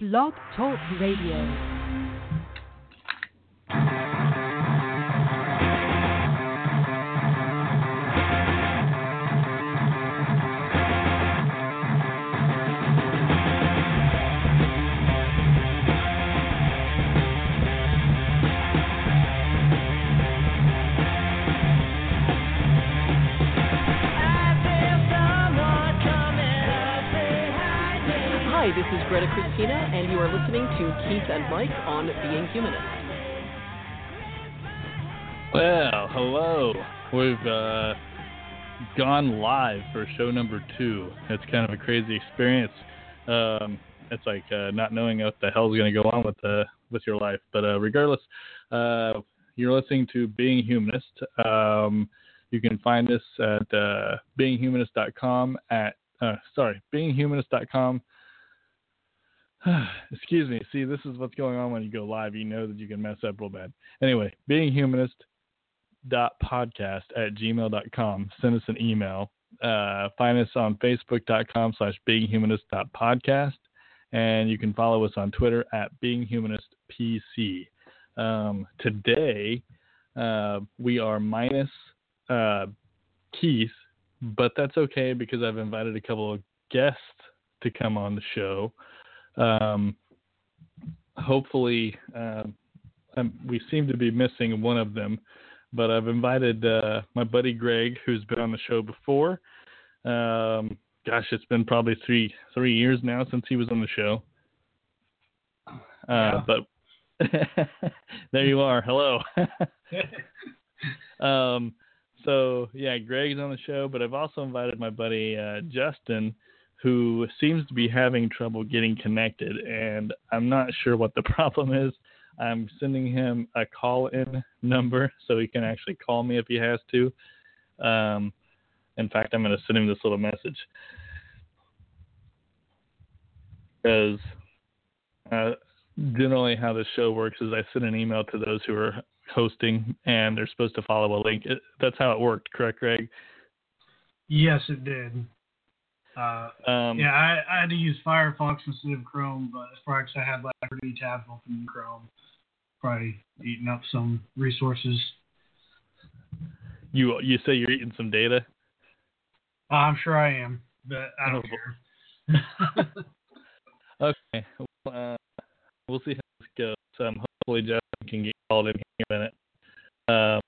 Blog Talk Radio. Greta Christina, and you are listening to Keith and Mike on Being Humanist. Well, hello. We've uh, gone live for show number two. It's kind of a crazy experience. Um, it's like uh, not knowing what the hell's going to go on with with your life. But uh, regardless, uh, you're listening to Being Humanist. Um, you can find us at uh, beinghumanist.com at uh, sorry beinghumanist.com Excuse me. See, this is what's going on when you go live. You know that you can mess up real bad. Anyway, beinghumanist.podcast at gmail.com. Send us an email. Uh, find us on facebook.com slash beinghumanist.podcast. And you can follow us on Twitter at beinghumanistpc. Um, today, uh, we are minus uh, Keith, but that's okay because I've invited a couple of guests to come on the show. Um, hopefully, uh, we seem to be missing one of them, but I've invited uh, my buddy Greg, who's been on the show before. Um, gosh, it's been probably three three years now since he was on the show. Uh, yeah. But there you are. Hello. um, so yeah, Greg's on the show, but I've also invited my buddy uh, Justin who seems to be having trouble getting connected, and I'm not sure what the problem is. I'm sending him a call in number so he can actually call me if he has to. Um, in fact, I'm going to send him this little message. Because uh, generally, how the show works is I send an email to those who are hosting, and they're supposed to follow a link. It, that's how it worked, correct, Greg? Yes, it did. Uh, um, yeah, I, I, had to use Firefox instead of Chrome, but as far as I had like 30 tabs open in Chrome. Probably eating up some resources. You you say you're eating some data? Uh, I'm sure I am, but I don't oh, care. okay, well, uh, we'll see how this goes. Um, hopefully Justin can get called in here in a minute. Um,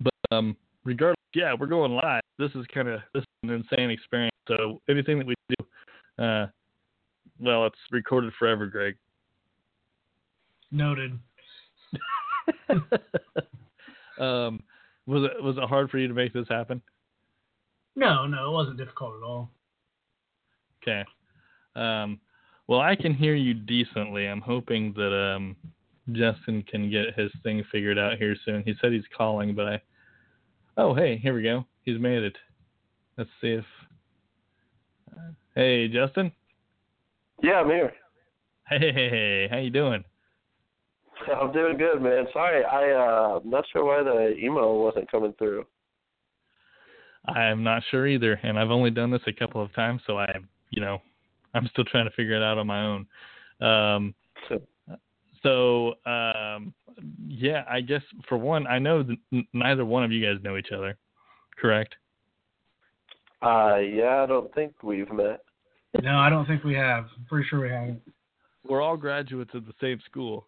but um, regardless, yeah, we're going live. This is kind of this is an insane experience. So anything that we do, uh, well, it's recorded forever, Greg. Noted. um, was it was it hard for you to make this happen? No, no, it wasn't difficult at all. Okay. Um, well, I can hear you decently. I'm hoping that um, Justin can get his thing figured out here soon. He said he's calling, but I Oh, hey, here we go. He's made it. Let's see if. Uh, hey, Justin. Yeah, I'm here. Hey, hey, hey, how you doing? I'm doing good, man. Sorry, I uh, I'm not sure why the email wasn't coming through. I'm not sure either, and I've only done this a couple of times, so I, you know, I'm still trying to figure it out on my own. Um, so um, yeah, I guess for one, I know n- neither one of you guys know each other, correct? Uh, yeah, I don't think we've met. No, I don't think we have. I'm pretty sure we haven't. We're all graduates of the same school.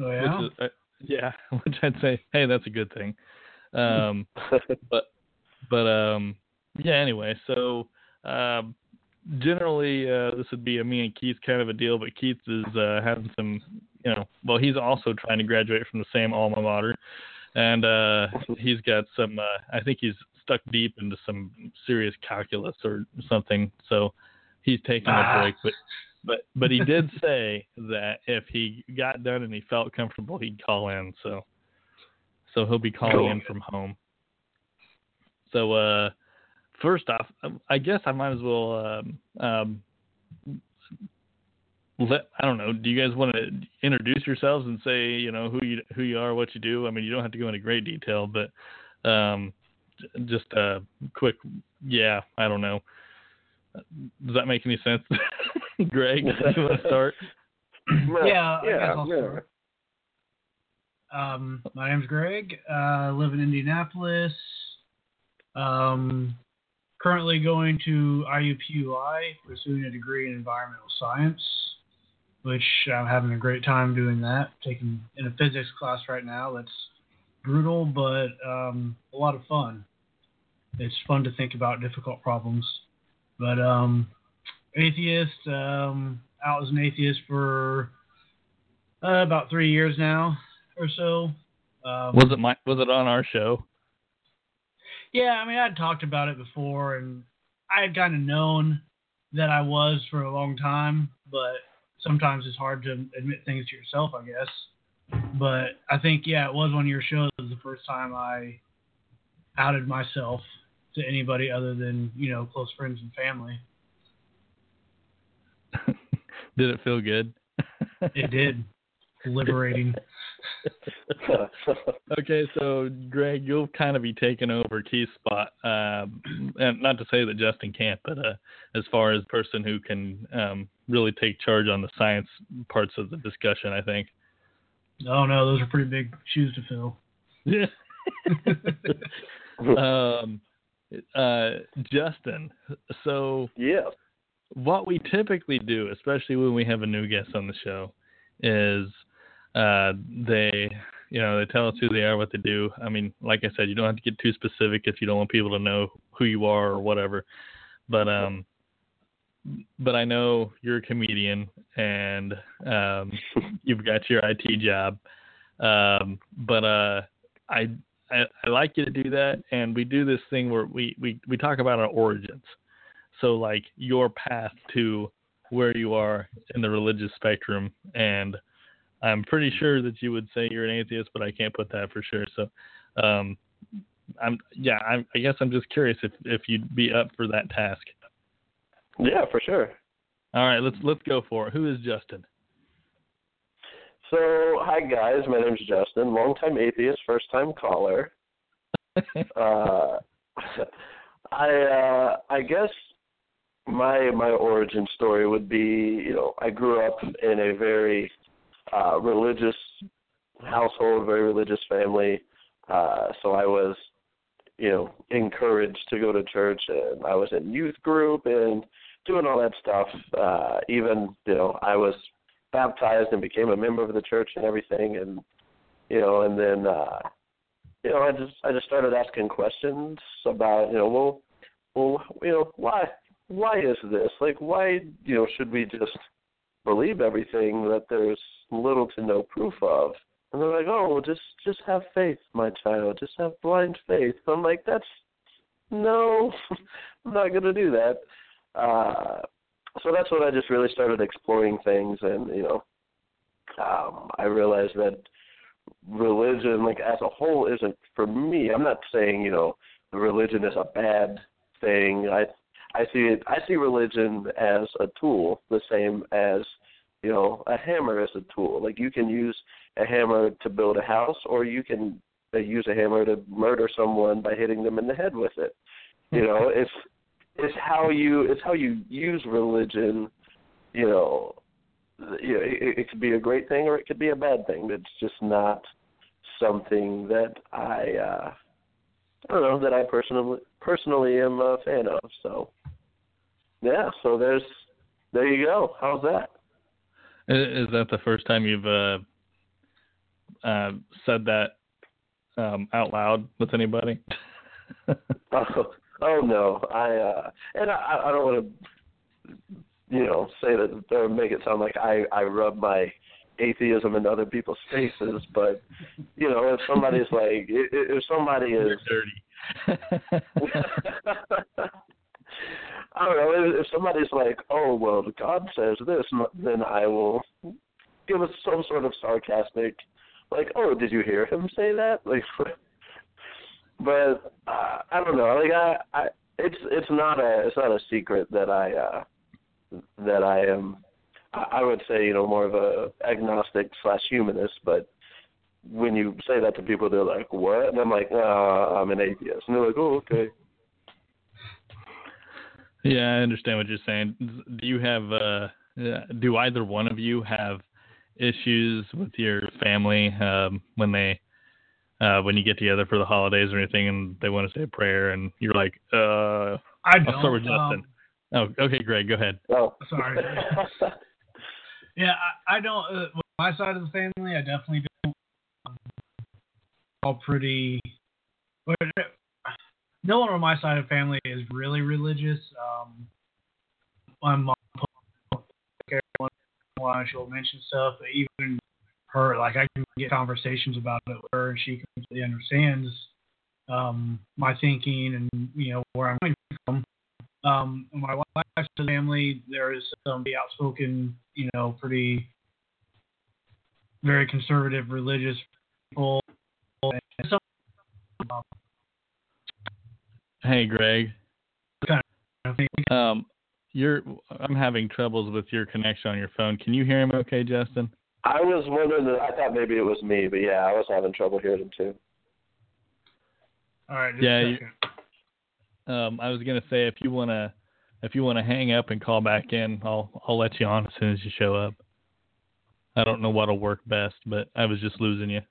Oh yeah. Which is, uh, yeah, which I'd say, hey, that's a good thing. Um, but but um, yeah. Anyway, so um, generally uh, this would be a me and Keith kind of a deal, but Keith is uh, having some, you know, well, he's also trying to graduate from the same alma mater, and uh, he's got some. Uh, I think he's stuck deep into some serious calculus or something, so he's taking ah. a break. But but but he did say that if he got done and he felt comfortable, he'd call in. So so he'll be calling cool. in from home. So uh first off, I guess I might as well um, um, let I don't know. Do you guys want to introduce yourselves and say you know who you who you are, what you do? I mean, you don't have to go into great detail, but um, just a quick, yeah, I don't know. Does that make any sense? Greg, do you want to start? yeah, I guess I'll start. Um, my name's Greg. Uh, I live in Indianapolis. Um, currently going to IUPUI, pursuing a degree in environmental science, which I'm having a great time doing that. Taking in a physics class right now that's brutal, but um, a lot of fun. It's fun to think about difficult problems. But um, atheist, um, out as an atheist for uh, about three years now or so. Um, was it my? Was it on our show? Yeah, I mean, I'd talked about it before, and I had kind of known that I was for a long time, but sometimes it's hard to admit things to yourself, I guess. But I think, yeah, it was on your show. It was the first time I outed myself to anybody other than, you know, close friends and family. did it feel good? it did. Liberating. okay, so Greg, you'll kind of be taking over Keith's spot, um, and not to say that Justin can't, but uh, as far as person who can um, really take charge on the science parts of the discussion, I think. Oh no, those are pretty big shoes to fill. Yeah. um, uh, Justin. So yeah, what we typically do, especially when we have a new guest on the show, is uh, they you know they tell us who they are, what they do. I mean, like I said, you don't have to get too specific if you don't want people to know who you are or whatever. But um, but I know you're a comedian and um, you've got your IT job. Um, but uh, I, I I like you to do that, and we do this thing where we we we talk about our origins. So like your path to where you are in the religious spectrum and I'm pretty sure that you would say you're an atheist, but I can't put that for sure. So, um, I'm yeah, I'm, I guess I'm just curious if if you'd be up for that task. Yeah, for sure. All right, let's let's go for it. Who is Justin? So, hi guys, my name's Justin, longtime atheist, first time caller. uh, I uh, I guess my my origin story would be, you know, I grew up in a very uh, religious household, very religious family. Uh, so I was, you know, encouraged to go to church, and I was in youth group and doing all that stuff. Uh, even, you know, I was baptized and became a member of the church and everything, and you know, and then, uh, you know, I just I just started asking questions about, you know, well, well, you know, why why is this? Like, why, you know, should we just believe everything that there's little to no proof of. And they're like, oh, just just have faith, my child. Just have blind faith. I'm like, that's no, I'm not gonna do that. Uh, so that's when I just really started exploring things, and you know, um, I realized that religion, like as a whole, isn't for me. I'm not saying you know religion is a bad thing. I I see it. I see religion as a tool, the same as you know, a hammer is a tool. Like you can use a hammer to build a house, or you can uh, use a hammer to murder someone by hitting them in the head with it. You know, it's it's how you it's how you use religion. You know, you know, it, it could be a great thing or it could be a bad thing. It's just not something that I uh I don't know that I personally personally am a fan of. So yeah, so there's there you go. How's that? Is that the first time you've uh, uh, said that um, out loud with anybody? oh, oh no, I uh, and I, I don't want to, you know, say that or make it sound like I I rub my atheism in other people's faces, but you know, if somebody's like, if somebody is dirty. I don't know. If somebody's like, "Oh, well, God says this," then I will give us some sort of sarcastic, like, "Oh, did you hear him say that?" Like, but uh, I don't know. Like, I, I, it's it's not a it's not a secret that I uh that I am. I would say, you know, more of a agnostic slash humanist, but when you say that to people, they're like, "What?" And I'm like, uh, "I'm an atheist," and they're like, "Oh, okay." Yeah, I understand what you're saying. Do you have uh uh, do either one of you have issues with your family um, when they uh, when you get together for the holidays or anything and they want to say a prayer and you're like, uh, I don't. I'll start with Justin. Um, oh, okay, Greg, go ahead. Oh, sorry. yeah, I, I don't. Uh, with my side of the family, I definitely don't. Um, all pretty. But no one on my side of the family is really religious. Um, my mom, every while she'll mention stuff, but even her, like I can get conversations about it with her, and she completely understands um, my thinking and you know where I'm coming from. Um, my wife's family, there is some outspoken, you know, pretty very conservative religious people. Some, um, hey, Greg. Um, you're I'm having troubles with your connection on your phone. Can you hear him okay, Justin? I was wondering. I thought maybe it was me, but yeah, I was having trouble hearing him too. All right. yeah. You, um, I was gonna say if you wanna if you wanna hang up and call back in, I'll I'll let you on as soon as you show up. I don't know what'll work best, but I was just losing you.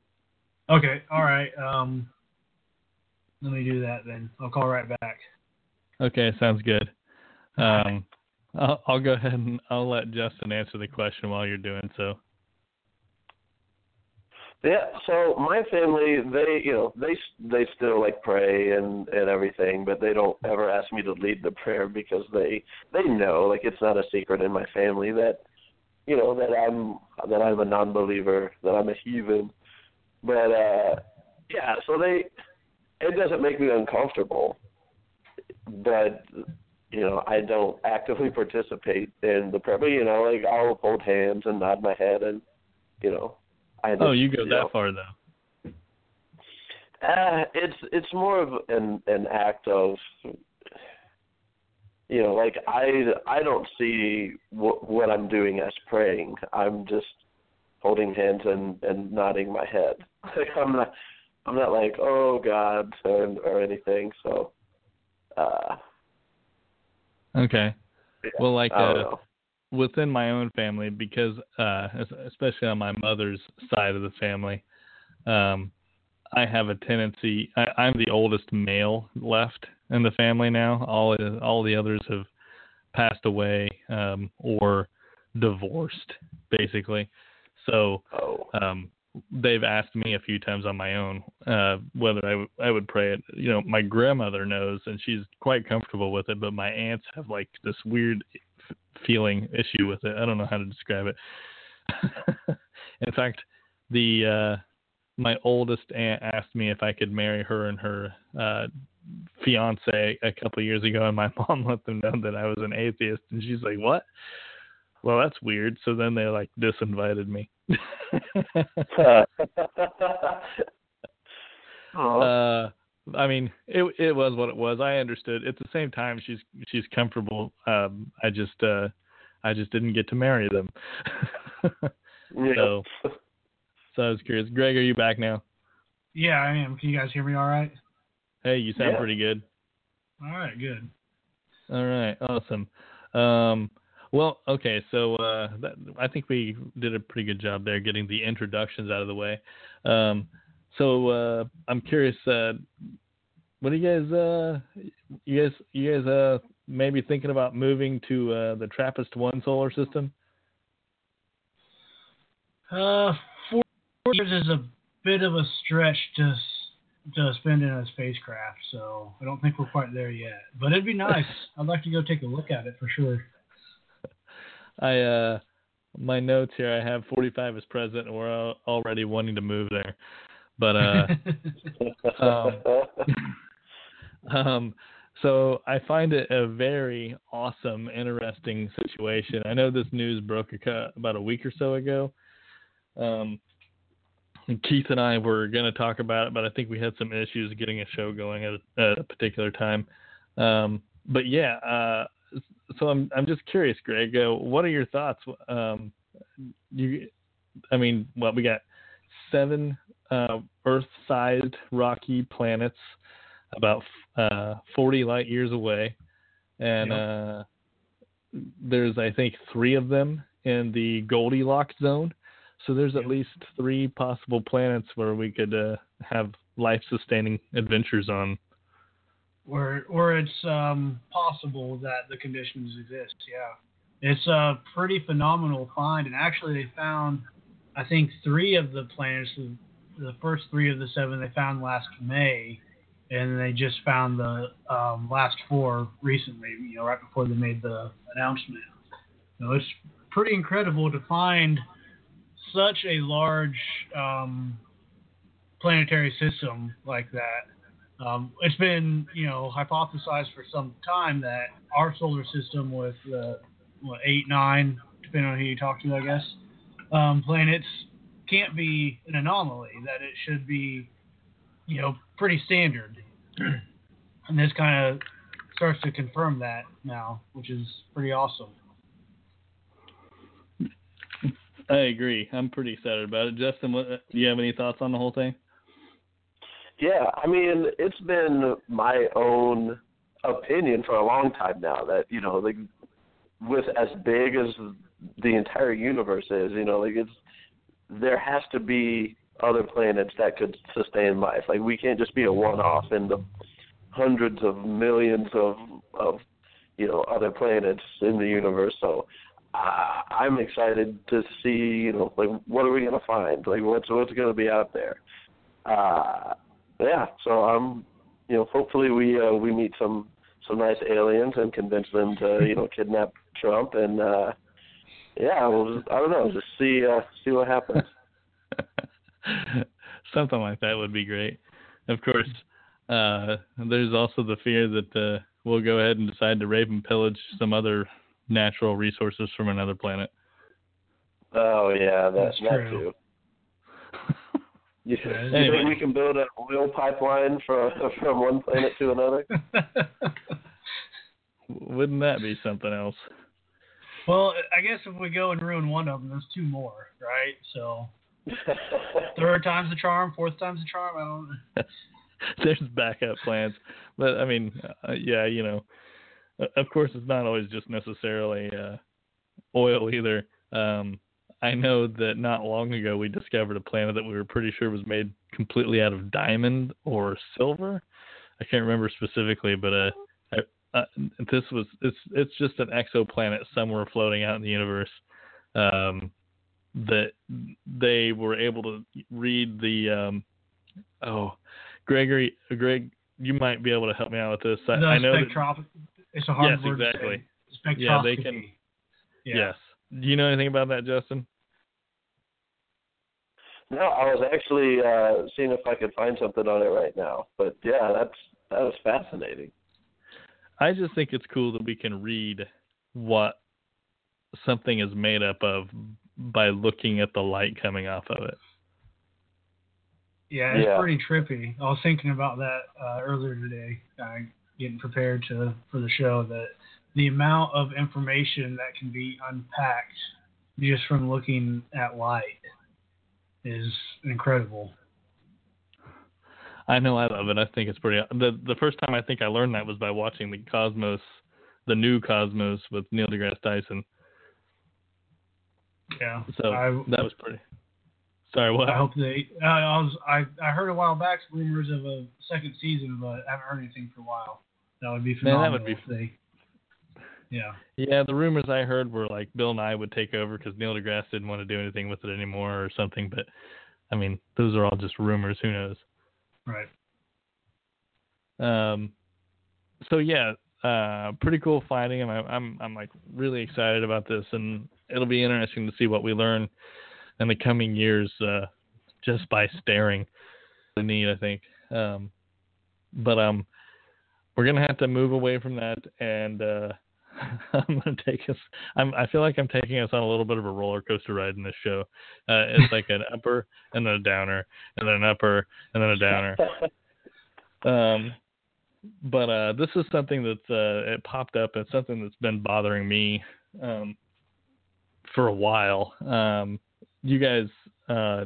Okay. All right. Um, let me do that then. I'll call right back. Okay, sounds good. Um, I'll, I'll go ahead and I'll let Justin answer the question while you're doing so. Yeah, so my family, they, you know, they they still like pray and and everything, but they don't ever ask me to lead the prayer because they they know, like it's not a secret in my family that, you know, that I'm that I'm a non-believer, that I'm a heathen. But uh yeah, so they it doesn't make me uncomfortable. But you know, I don't actively participate in the prayer. But you know, like I'll hold hands and nod my head and you know, I oh, you go you that know, far though. Uh, it's it's more of an an act of you know like i i don't see what what i'm doing as praying i'm just holding hands and and nodding my head like i'm not i'm not like oh god or or anything so uh. Okay. Well like uh within my own family because uh especially on my mother's side of the family um I have a tendency I, I'm the oldest male left in the family now. All all the others have passed away um or divorced basically. So oh. um they've asked me a few times on my own uh whether I, w- I would pray it you know my grandmother knows and she's quite comfortable with it but my aunts have like this weird feeling issue with it. I don't know how to describe it. in fact, the uh, my oldest aunt asked me if I could marry her and her uh, fiance a couple years ago, and my mom let them know that I was an atheist, and she's like, "What?" Well, that's weird. So then they like disinvited me. uh, I mean, it it was what it was. I understood. At the same time, she's she's comfortable. Um, I just uh, I just didn't get to marry them. yeah. So, so I was curious. Greg, are you back now? Yeah, I am. Can you guys hear me all right? Hey, you sound yeah. pretty good. All right, good. All right, awesome. Um, well, okay, so uh, that, I think we did a pretty good job there getting the introductions out of the way. Um, so uh, I'm curious, uh, what do you guys, uh, you guys, you guys, uh, maybe thinking about moving to uh, the TRAPPIST One solar system? Uh, four years is a bit of a stretch to to spend in a spacecraft, so I don't think we're quite there yet. But it'd be nice. I'd like to go take a look at it for sure. I uh, my notes here. I have 45 as present, and we're already wanting to move there. But uh, um, um, so I find it a very awesome, interesting situation. I know this news broke a, about a week or so ago. Um, Keith and I were going to talk about it, but I think we had some issues getting a show going at a, at a particular time. Um, but yeah, uh, so I'm I'm just curious, Greg. Uh, what are your thoughts? Um, you, I mean, well, we got seven uh, Earth-sized rocky planets about uh, 40 light years away, and yep. uh, there's I think three of them in the Goldilocks zone. So there's at least three possible planets where we could uh, have life-sustaining adventures on. Where, where it's um, possible that the conditions exist. Yeah, it's a pretty phenomenal find, and actually they found, I think, three of the planets. The first three of the seven they found last May, and they just found the um, last four recently. You know, right before they made the announcement. Know, it's pretty incredible to find such a large um, planetary system like that. Um, it's been, you know, hypothesized for some time that our solar system with uh, what eight, nine, depending on who you talk to, I guess, um, planets can't be an anomaly. That it should be, you know, pretty standard. and this kind of starts to confirm that now, which is pretty awesome. I agree. I'm pretty excited about it. Justin, what, do you have any thoughts on the whole thing? Yeah, I mean, it's been my own opinion for a long time now that you know, like with as big as the entire universe is, you know, like it's there has to be other planets that could sustain life. Like we can't just be a one-off in the hundreds of millions of of you know other planets in the universe. So uh, I'm excited to see, you know, like what are we gonna find? Like what's what's gonna be out there? Uh, yeah, so I'm, you know, hopefully we uh, we meet some some nice aliens and convince them to, you know, kidnap Trump and uh, yeah, we'll just, I don't know, just see uh, see what happens. Something like that would be great. Of course, uh, there's also the fear that uh, we'll go ahead and decide to rape and pillage some other natural resources from another planet. Oh yeah, that, That's that true. too. You, Anyway. you think we can build an oil pipeline from from one planet to another? Wouldn't that be something else? well, I guess if we go and ruin one of them, there's two more, right? So third time's the charm, fourth time's the charm. I don't. There's backup plans, but I mean, uh, yeah, you know, uh, of course, it's not always just necessarily uh, oil either. Um, I know that not long ago we discovered a planet that we were pretty sure was made completely out of diamond or silver. I can't remember specifically, but uh, I, uh, this was it's it's just an exoplanet somewhere floating out in the universe. Um, that they were able to read the um, oh, Gregory, Greg, you might be able to help me out with this. I, the I know that, spectrop- It's a hard Yes, word exactly. say. Yeah, they can- Yeah. yes. Do you know anything about that, Justin? no, I was actually uh seeing if I could find something on it right now. But yeah, that's that was fascinating. I just think it's cool that we can read what something is made up of by looking at the light coming off of it. Yeah, it's Yeah. pretty trippy. I was thinking about that uh, earlier today, uh, getting prepared to for the show. That the amount of information that can be unpacked just from looking at light is incredible. I know I love it. I think it's pretty. The the first time I think I learned that was by watching the Cosmos, the new Cosmos with Neil deGrasse Tyson. Yeah. So I, that was pretty. Sorry, what? I hope they. Uh, I was. I, I heard a while back rumors of a second season, but I haven't heard anything for a while. That would be Man, that would be- if they. Yeah. Yeah, the rumors I heard were like Bill Nye would take over because Neil deGrasse didn't want to do anything with it anymore or something. But I mean, those are all just rumors. Who knows? Right. Um, so yeah, uh, pretty cool finding him. I, I'm I'm like really excited about this, and it'll be interesting to see what we learn in the coming years uh, just by staring. Really neat, I think. Um, but um, we're gonna have to move away from that, and uh, I'm gonna take us. I'm I feel like I'm taking us on a little bit of a roller coaster ride in this show. Uh, it's like an upper and then a downer, and then an upper and then a downer. Um, but uh, this is something that uh, it popped up. It's something that's been bothering me um, for a while. Um, you guys, uh,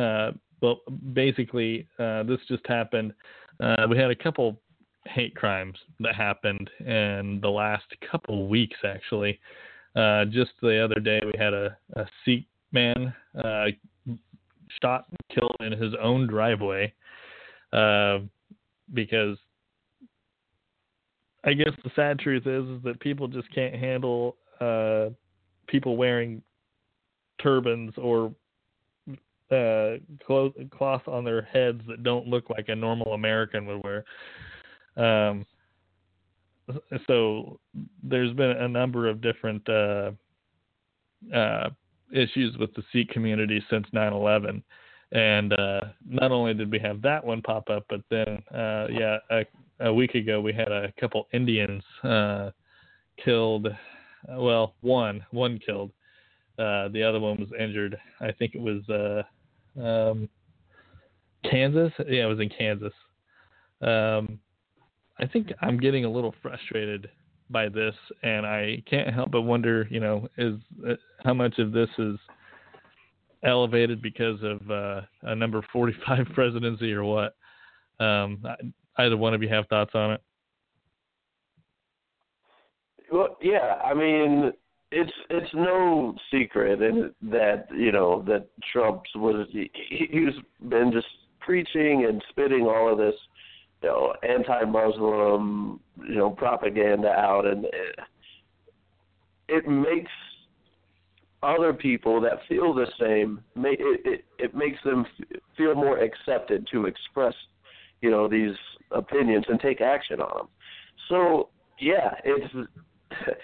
uh, well, basically, uh, this just happened. Uh, we had a couple hate crimes that happened in the last couple weeks, actually. Uh, just the other day, we had a, a Sikh man uh, shot and killed in his own driveway uh, because I guess the sad truth is, is that people just can't handle uh, people wearing turbans or uh, cloth on their heads that don't look like a normal American would wear. Um, so there's been a number of different uh, uh, issues with the Sikh community since 9/11, and uh, not only did we have that one pop up, but then uh, yeah, a, a, week ago we had a couple Indians uh, killed. Well, one one killed. Uh, the other one was injured. I think it was um, Kansas. Yeah, it was in Kansas. Um, I think I'm getting a little frustrated by this, and I can't help but wonder, you know, is uh, how much of this is elevated because of uh, a number 45 presidency or what? Um, either one of you have thoughts on it? Well, yeah, I mean, it's it's no secret that you know that Trump's was he, he's been just preaching and spitting all of this you know, anti-Muslim, you know, propaganda out, and it, it makes other people that feel the same. It, it it makes them feel more accepted to express, you know, these opinions and take action on them. So yeah, it's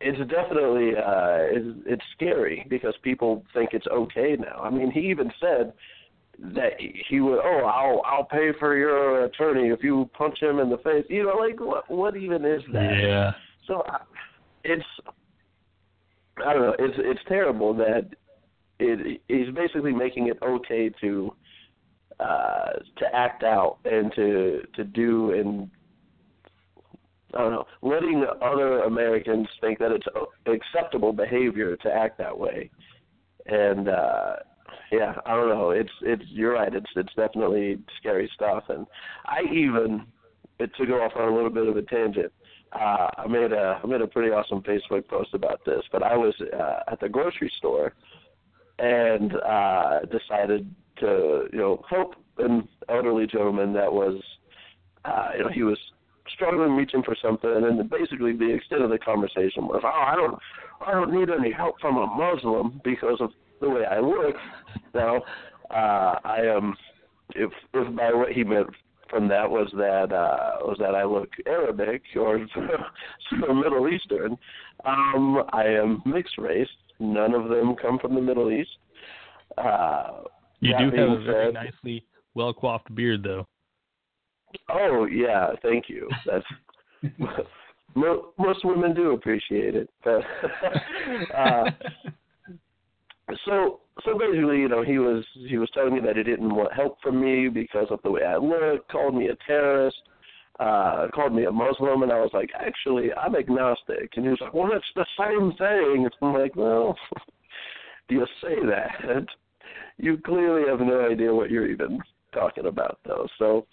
it's definitely uh, it's, it's scary because people think it's okay now. I mean, he even said that he would oh I'll I'll pay for your attorney if you punch him in the face. You know like what what even is that? Yeah. So it's I don't know it's it's terrible that it he's basically making it okay to uh to act out and to to do and I don't know letting other Americans think that it's acceptable behavior to act that way. And uh yeah, I don't know. It's it's you're right. It's it's definitely scary stuff. And I even to go off on a little bit of a tangent. Uh, I made a I made a pretty awesome Facebook post about this. But I was uh, at the grocery store and uh, decided to you know help an elderly gentleman that was uh, you know he was struggling reaching for something and basically the extent of the conversation was oh I don't I don't need any help from a Muslim because of the way I look. Now, uh, I am, if, if by what he meant from that was that uh, was that I look Arabic or Middle Eastern. Um, I am mixed race. None of them come from the Middle East. Uh, you do have a very said, nicely well coiffed beard, though. Oh yeah, thank you. That's most women do appreciate it. But uh, so so basically, you know, he was he was telling me that he didn't want help from me because of the way I look, called me a terrorist, uh, called me a Muslim, and I was like, actually, I'm agnostic. And he was like, well, it's the same thing. And I'm like, well, do you say that? You clearly have no idea what you're even talking about, though. So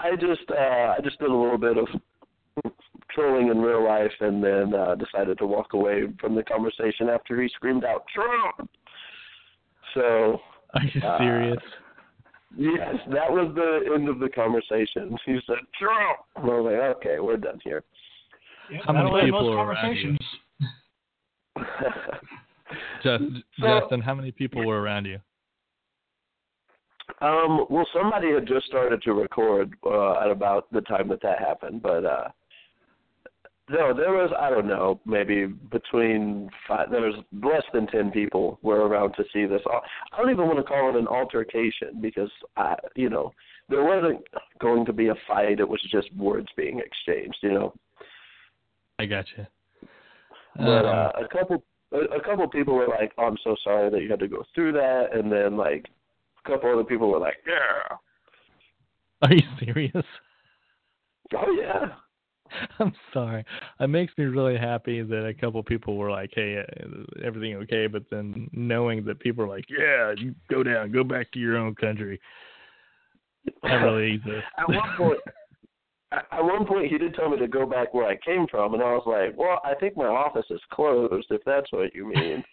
I just uh, I just did a little bit of trolling in real life, and then uh, decided to walk away from the conversation after he screamed out Trump. So. Are you uh, serious? Yes, that was the end of the conversation. He said Trump. I was like, okay, we're done here. Yep, how many people were around you? Just, so, Justin, how many people were around you? Um, well, somebody had just started to record uh, at about the time that that happened, but uh, no, there was I don't know, maybe between five. There was less than ten people were around to see this. I don't even want to call it an altercation because I, you know, there wasn't going to be a fight. It was just words being exchanged. You know. I got you. But uh, um, a couple, a, a couple people were like, oh, "I'm so sorry that you had to go through that," and then like a couple other people were like, "Yeah." Are you serious? Oh yeah. I'm sorry. It makes me really happy that a couple people were like, "Hey, uh, everything okay?" But then knowing that people are like, "Yeah, you go down, go back to your own country." That really exists. at one point, at one point he did tell me to go back where I came from, and I was like, "Well, I think my office is closed. If that's what you mean."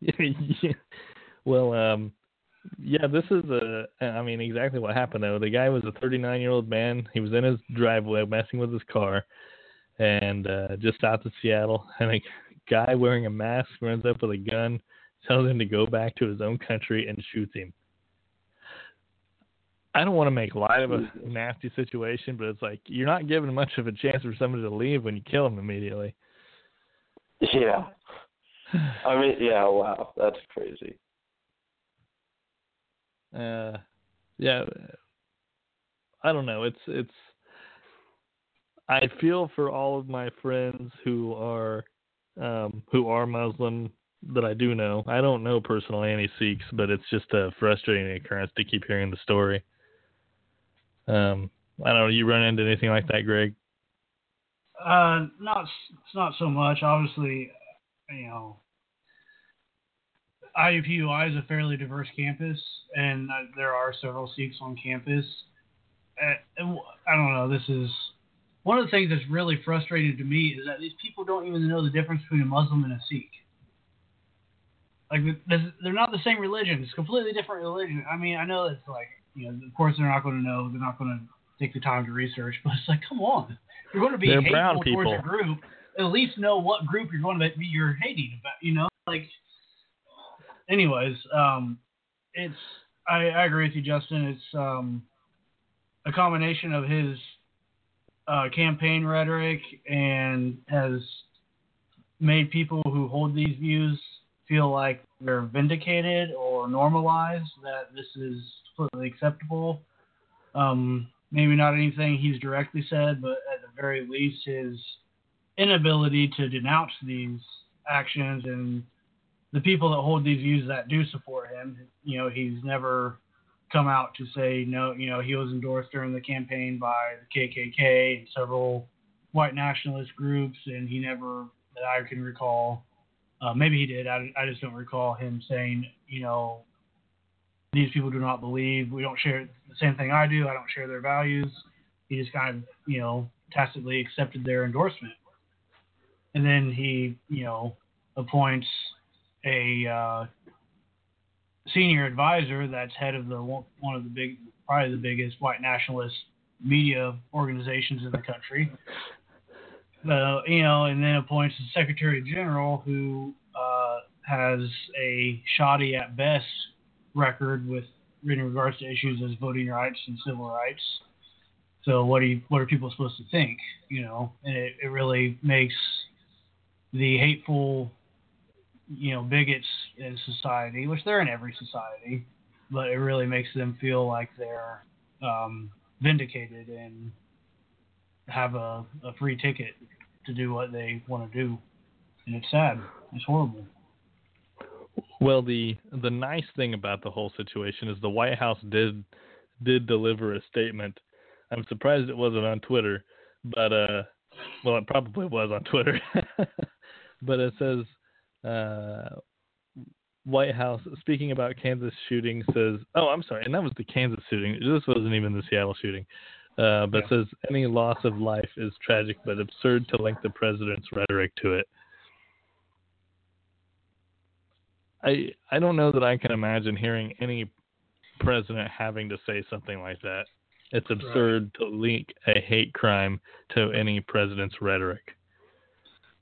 yeah. Well, um, yeah, this is a. I mean, exactly what happened though. The guy was a 39 year old man. He was in his driveway messing with his car, and uh, just south of Seattle, and a guy wearing a mask runs up with a gun, tells him to go back to his own country, and shoots him. I don't want to make light of a nasty situation, but it's like you're not giving much of a chance for somebody to leave when you kill them immediately. Yeah. I mean, yeah, wow, that's crazy. Uh, yeah. I don't know. It's it's. I feel for all of my friends who are, um, who are Muslim that I do know. I don't know personally any Sikhs, but it's just a frustrating occurrence to keep hearing the story. Um, I don't know. You run into anything like that, Greg? Uh, not it's not so much. Obviously, you know, IUPUI is a fairly diverse campus, and uh, there are several Sikhs on campus. And I don't know. This is one of the things that's really frustrating to me is that these people don't even know the difference between a Muslim and a Sikh. Like they're not the same religion. It's completely different religion. I mean, I know it's like you know, of course they're not going to know. They're not going to take the time to research. But it's like, come on, you're going to be they're hateful towards a group. At least know what group you're going to be you're hating about. You know, like. Anyways, um, it's I, I agree with you, Justin. It's um, a combination of his uh, campaign rhetoric and has made people who hold these views feel like they're vindicated or normalized that this is completely acceptable. Um, maybe not anything he's directly said, but at the very least, his inability to denounce these actions and the people that hold these views that do support him. You know, he's never come out to say no. You know, he was endorsed during the campaign by the KKK and several white nationalist groups, and he never, that I can recall, uh, maybe he did. I, I just don't recall him saying, you know, these people do not believe. We don't share the same thing I do. I don't share their values. He just kind of, you know, tacitly accepted their endorsement. And then he, you know, appoints a uh, senior advisor that's head of the one of the big, probably the biggest white nationalist media organizations in the country. Uh, you know, and then appoints a secretary general who uh, has a shoddy at best record with in regards to issues as voting rights and civil rights. So what do you, what are people supposed to think? You know, and it, it really makes the hateful, you know, bigots in society, which they're in every society, but it really makes them feel like they're um, vindicated and have a, a free ticket to do what they want to do. And it's sad. It's horrible. Well, the the nice thing about the whole situation is the White House did did deliver a statement. I'm surprised it wasn't on Twitter, but uh, well, it probably was on Twitter. but it says uh, White House speaking about Kansas shooting says, oh, I'm sorry, and that was the Kansas shooting. This wasn't even the Seattle shooting. Uh, but yeah. says any loss of life is tragic but absurd to link the president's rhetoric to it. I I don't know that I can imagine hearing any president having to say something like that. It's absurd right. to link a hate crime to any president's rhetoric.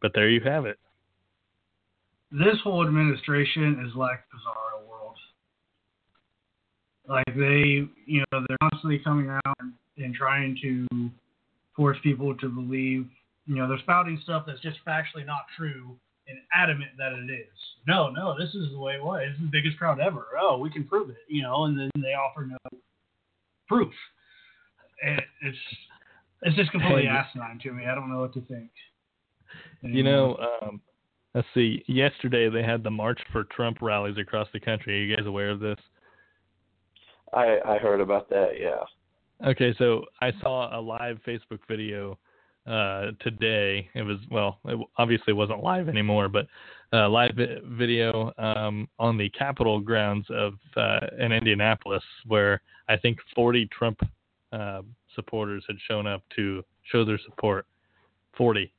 But there you have it. This whole administration is like Bizarro World. Like they, you know, they're constantly coming out and, and trying to force people to believe, you know, they're spouting stuff that's just factually not true and adamant that it is. No, no, this is the way it was. This is the biggest crowd ever. Oh, we can prove it, you know, and then they offer no proof. And it's it's just completely asinine to me. I don't know what to think. You know, um, let's see. Yesterday they had the March for Trump rallies across the country. Are you guys aware of this? I I heard about that. Yeah. Okay, so I saw a live Facebook video uh, today. It was well, it obviously wasn't live anymore, but uh, live video um, on the Capitol grounds of uh, in Indianapolis, where I think 40 Trump uh, supporters had shown up to show their support. 40.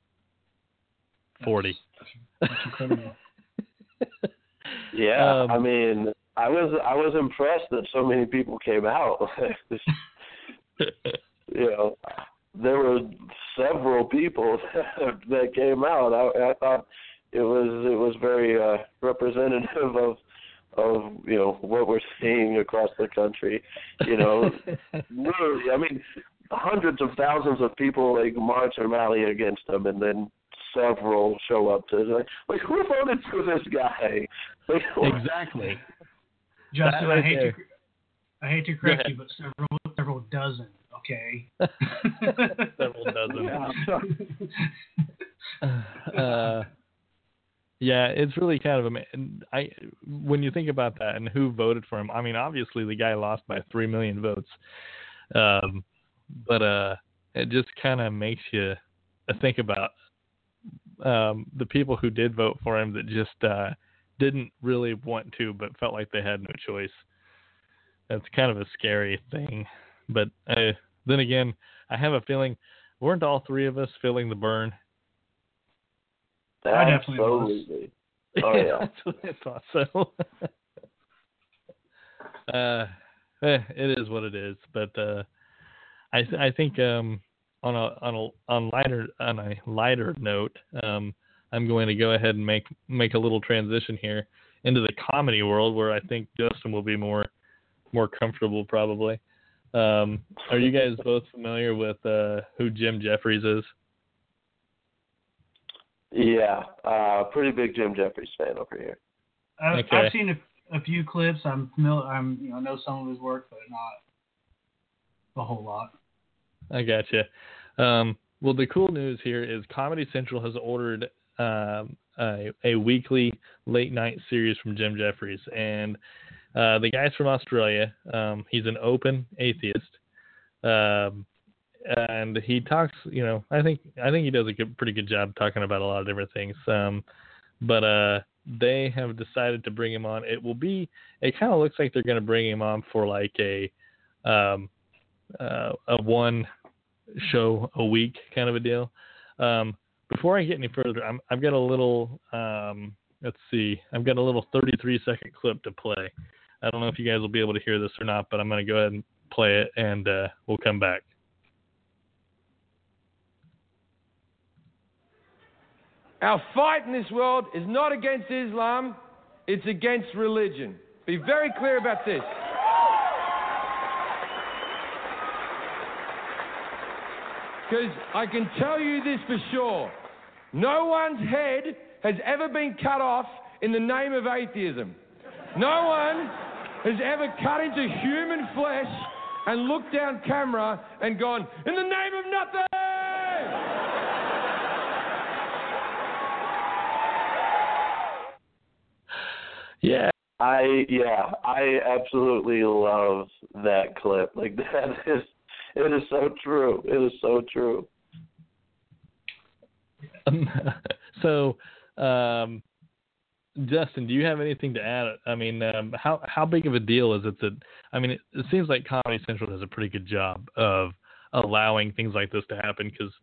40. That's, that's incredible. yeah, um, I mean, I was I was impressed that so many people came out. you know, there were several people that came out. I, I thought it was it was very uh, representative of of you know what we're seeing across the country. You know, literally, I mean, hundreds of thousands of people like march and rally against them, and then several show up to like, like who voted for this guy? Like, exactly. Justin, right I hate there. to I hate to correct you, but several several dozen. Okay. several dozen. uh, yeah, it's really kind of a I when you think about that and who voted for him. I mean, obviously the guy lost by three million votes, um, but uh, it just kind of makes you think about um, the people who did vote for him that just uh, didn't really want to, but felt like they had no choice. That's kind of a scary thing. But uh, then again, I have a feeling weren't all three of us feeling the Bern I definitely Absolutely. Was. Oh yeah. I thought so. uh, eh, it is what it is. But uh, I I think um, on a on a on lighter on a lighter note, um, I'm going to go ahead and make make a little transition here into the comedy world where I think Justin will be more more comfortable probably. Um, are you guys both familiar with uh, who Jim Jefferies is? Yeah, uh, pretty big Jim Jefferies fan over here. I've, okay. I've seen a, a, few clips. I'm familiar. I'm you know know some of his work, but not a whole lot. I gotcha. Um, well, the cool news here is Comedy Central has ordered um, a, a, weekly late night series from Jim Jefferies, and uh, the guy's from Australia. Um, he's an open atheist. Um, and he talks. You know, I think I think he does a good, pretty good job talking about a lot of different things. Um, but uh, they have decided to bring him on. It will be. It kind of looks like they're going to bring him on for like a um, uh, a one show a week kind of a deal. Um, before I get any further, i have got a little. Um, let's see. I've got a little 33 second clip to play. I don't know if you guys will be able to hear this or not, but I'm going to go ahead and play it, and uh, we'll come back. Our fight in this world is not against Islam, it's against religion. Be very clear about this. Because I can tell you this for sure no one's head has ever been cut off in the name of atheism. No one has ever cut into human flesh and looked down camera and gone, in the name of nothing! Yeah. I yeah, I absolutely love that clip. Like that is it is so true. It is so true. Um, so, um, Justin, do you have anything to add? I mean, um, how how big of a deal is it that I mean, it, it, seems like Comedy Central does a pretty good job of allowing things like this to happen because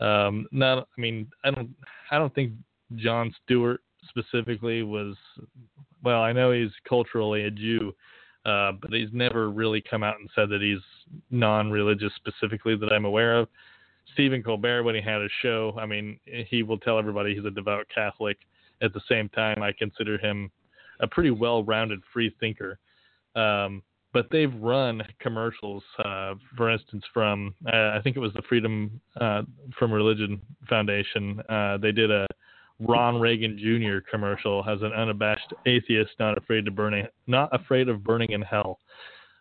um, not I mean, I don't I don't think Jon Stewart specifically was well, I know he's culturally a Jew, uh, but he's never really come out and said that he's non-religious specifically that I'm aware of. Stephen Colbert, when he had a show, I mean, he will tell everybody he's a devout Catholic. At the same time, I consider him a pretty well-rounded free thinker. Um, but they've run commercials, uh, for instance, from uh, I think it was the Freedom uh, from Religion Foundation. Uh, they did a Ron Reagan Jr. commercial has an unabashed atheist not afraid to burning not afraid of burning in hell.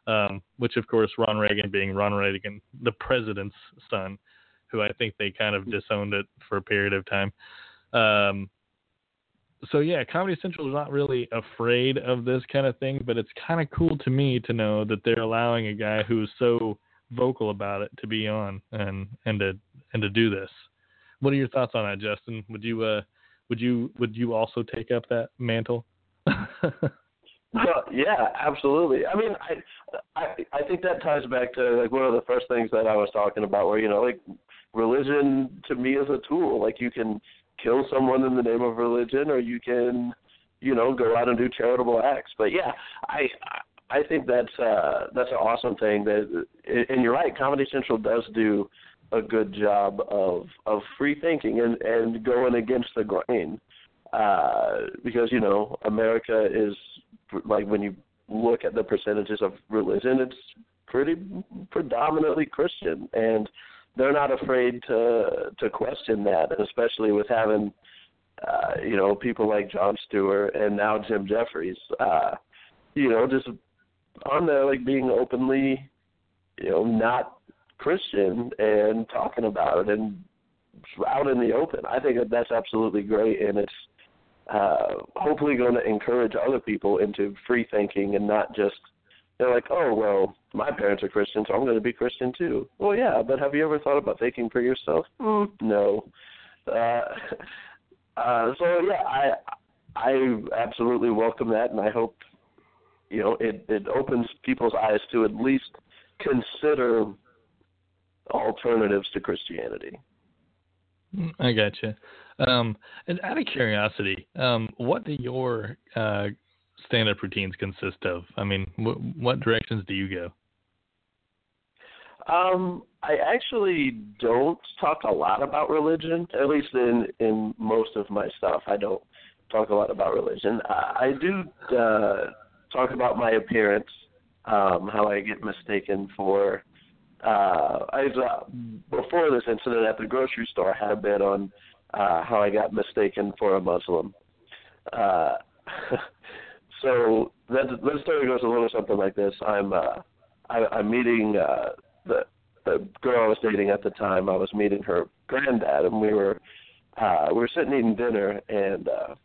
Um, which of course Ron Reagan being Ron Reagan, the president's son, who I think they kind of disowned it for a period of time. Um, so yeah, Comedy Central is not really afraid of this kind of thing, but it's kind of cool to me to know that they're allowing a guy who's so vocal about it to be on and and to and to do this. What are your thoughts on that, Justin? Would you uh would you would you also take up that mantle? Well, yeah, absolutely. I mean, I, I I think that ties back to like one of the first things that I was talking about, where you know, like religion to me is a tool. Like you can kill someone in the name of religion, or you can, you know, go out and do charitable acts. But yeah, I I think that's uh that's an awesome thing. That and you're right, Comedy Central does do a good job of of free thinking and and going against the grain. Uh, because you know America is like when you look at the percentages of religion, it's pretty predominantly Christian, and they're not afraid to to question that, especially with having uh, you know people like Jon Stewart and now Jim Jefferies, uh, you know, just on there like being openly, you know, not Christian and talking about it and out in the open. I think that that's absolutely great, and it's uh, hopefully going to encourage other people into free thinking and not just they're like, oh well, my parents are Christian, so I'm going to be Christian too. Well, yeah, but have you ever thought about thinking for yourself? Mm, no. Uh, uh, so yeah, I I absolutely welcome that, and I hope you know it it opens people's eyes to at least consider alternatives to Christianity. I gotcha. Um, and out of curiosity, um, what do your uh, stand-up routines consist of? I mean, wh- what directions do you go? Um, I actually don't talk a lot about religion, at least in in most of my stuff. I don't talk a lot about religion. I, I do uh, talk about my appearance, um, how I get mistaken for. Uh, I uh, before this incident at the grocery store, I had a bit on uh, how I got mistaken for a Muslim. Uh, so that that story goes a little something like this. I'm uh, I, I'm meeting uh, the the girl I was dating at the time. I was meeting her granddad, and we were uh, we were sitting eating dinner, and uh,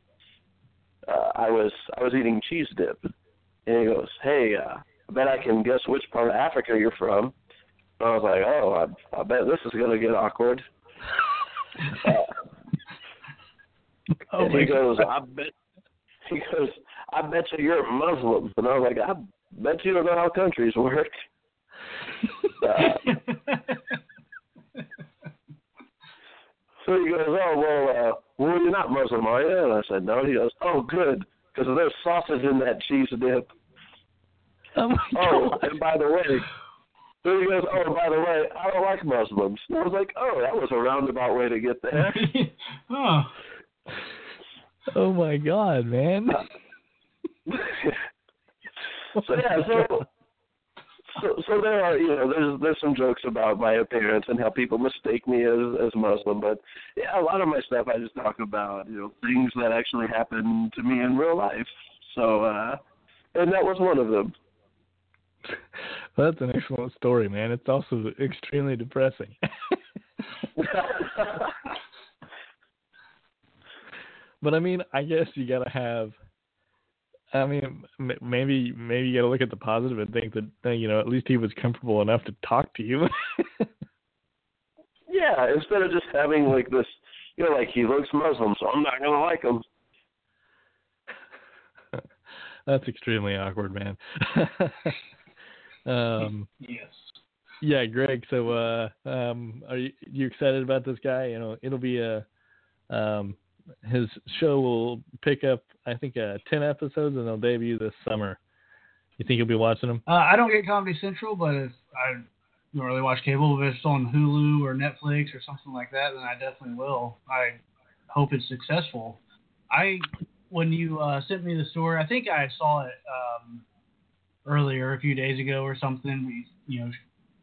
uh, I was I was eating cheese dip, and he goes, "Hey, uh, I bet I can guess which part of Africa you're from." I was like, "Oh, I, I bet this is gonna get awkward." oh and he goes, I bet. He goes, I bet you you're Muslim, and I was like, I bet you don't know how countries work. uh, so he goes, oh well, uh, well you're not Muslim, are you? And I said, no. He goes, oh good, because there's sausage in that cheese dip. Oh, oh and by the way, so he goes, oh, by the way, I don't like Muslims. And I was like, oh, that was a roundabout way to get there. oh. oh my God, man. so yeah, so, so so there are you know there's there's some jokes about my appearance and how people mistake me as as Muslim, but yeah, a lot of my stuff I just talk about you know things that actually happen to me in real life. So uh, and that was one of them. Well, that's an excellent story, man. It's also extremely depressing. but I mean, I guess you gotta have. I mean, maybe maybe you gotta look at the positive and think that uh, you know at least he was comfortable enough to talk to you. yeah, instead of just having like this, you know, like he looks Muslim, so I'm not gonna like him. That's extremely awkward, man. Um, yes. Yeah, Greg. So, uh, um, are you, you excited about this guy? You know, it'll be a um, his show will pick up, I think, uh, ten episodes, and they'll debut this summer. You think you'll be watching them? Uh, I don't get Comedy Central, but if I don't really watch cable, if it's on Hulu or Netflix or something like that, then I definitely will. I hope it's successful. I when you uh, sent me the story, I think I saw it um, earlier a few days ago or something. We you know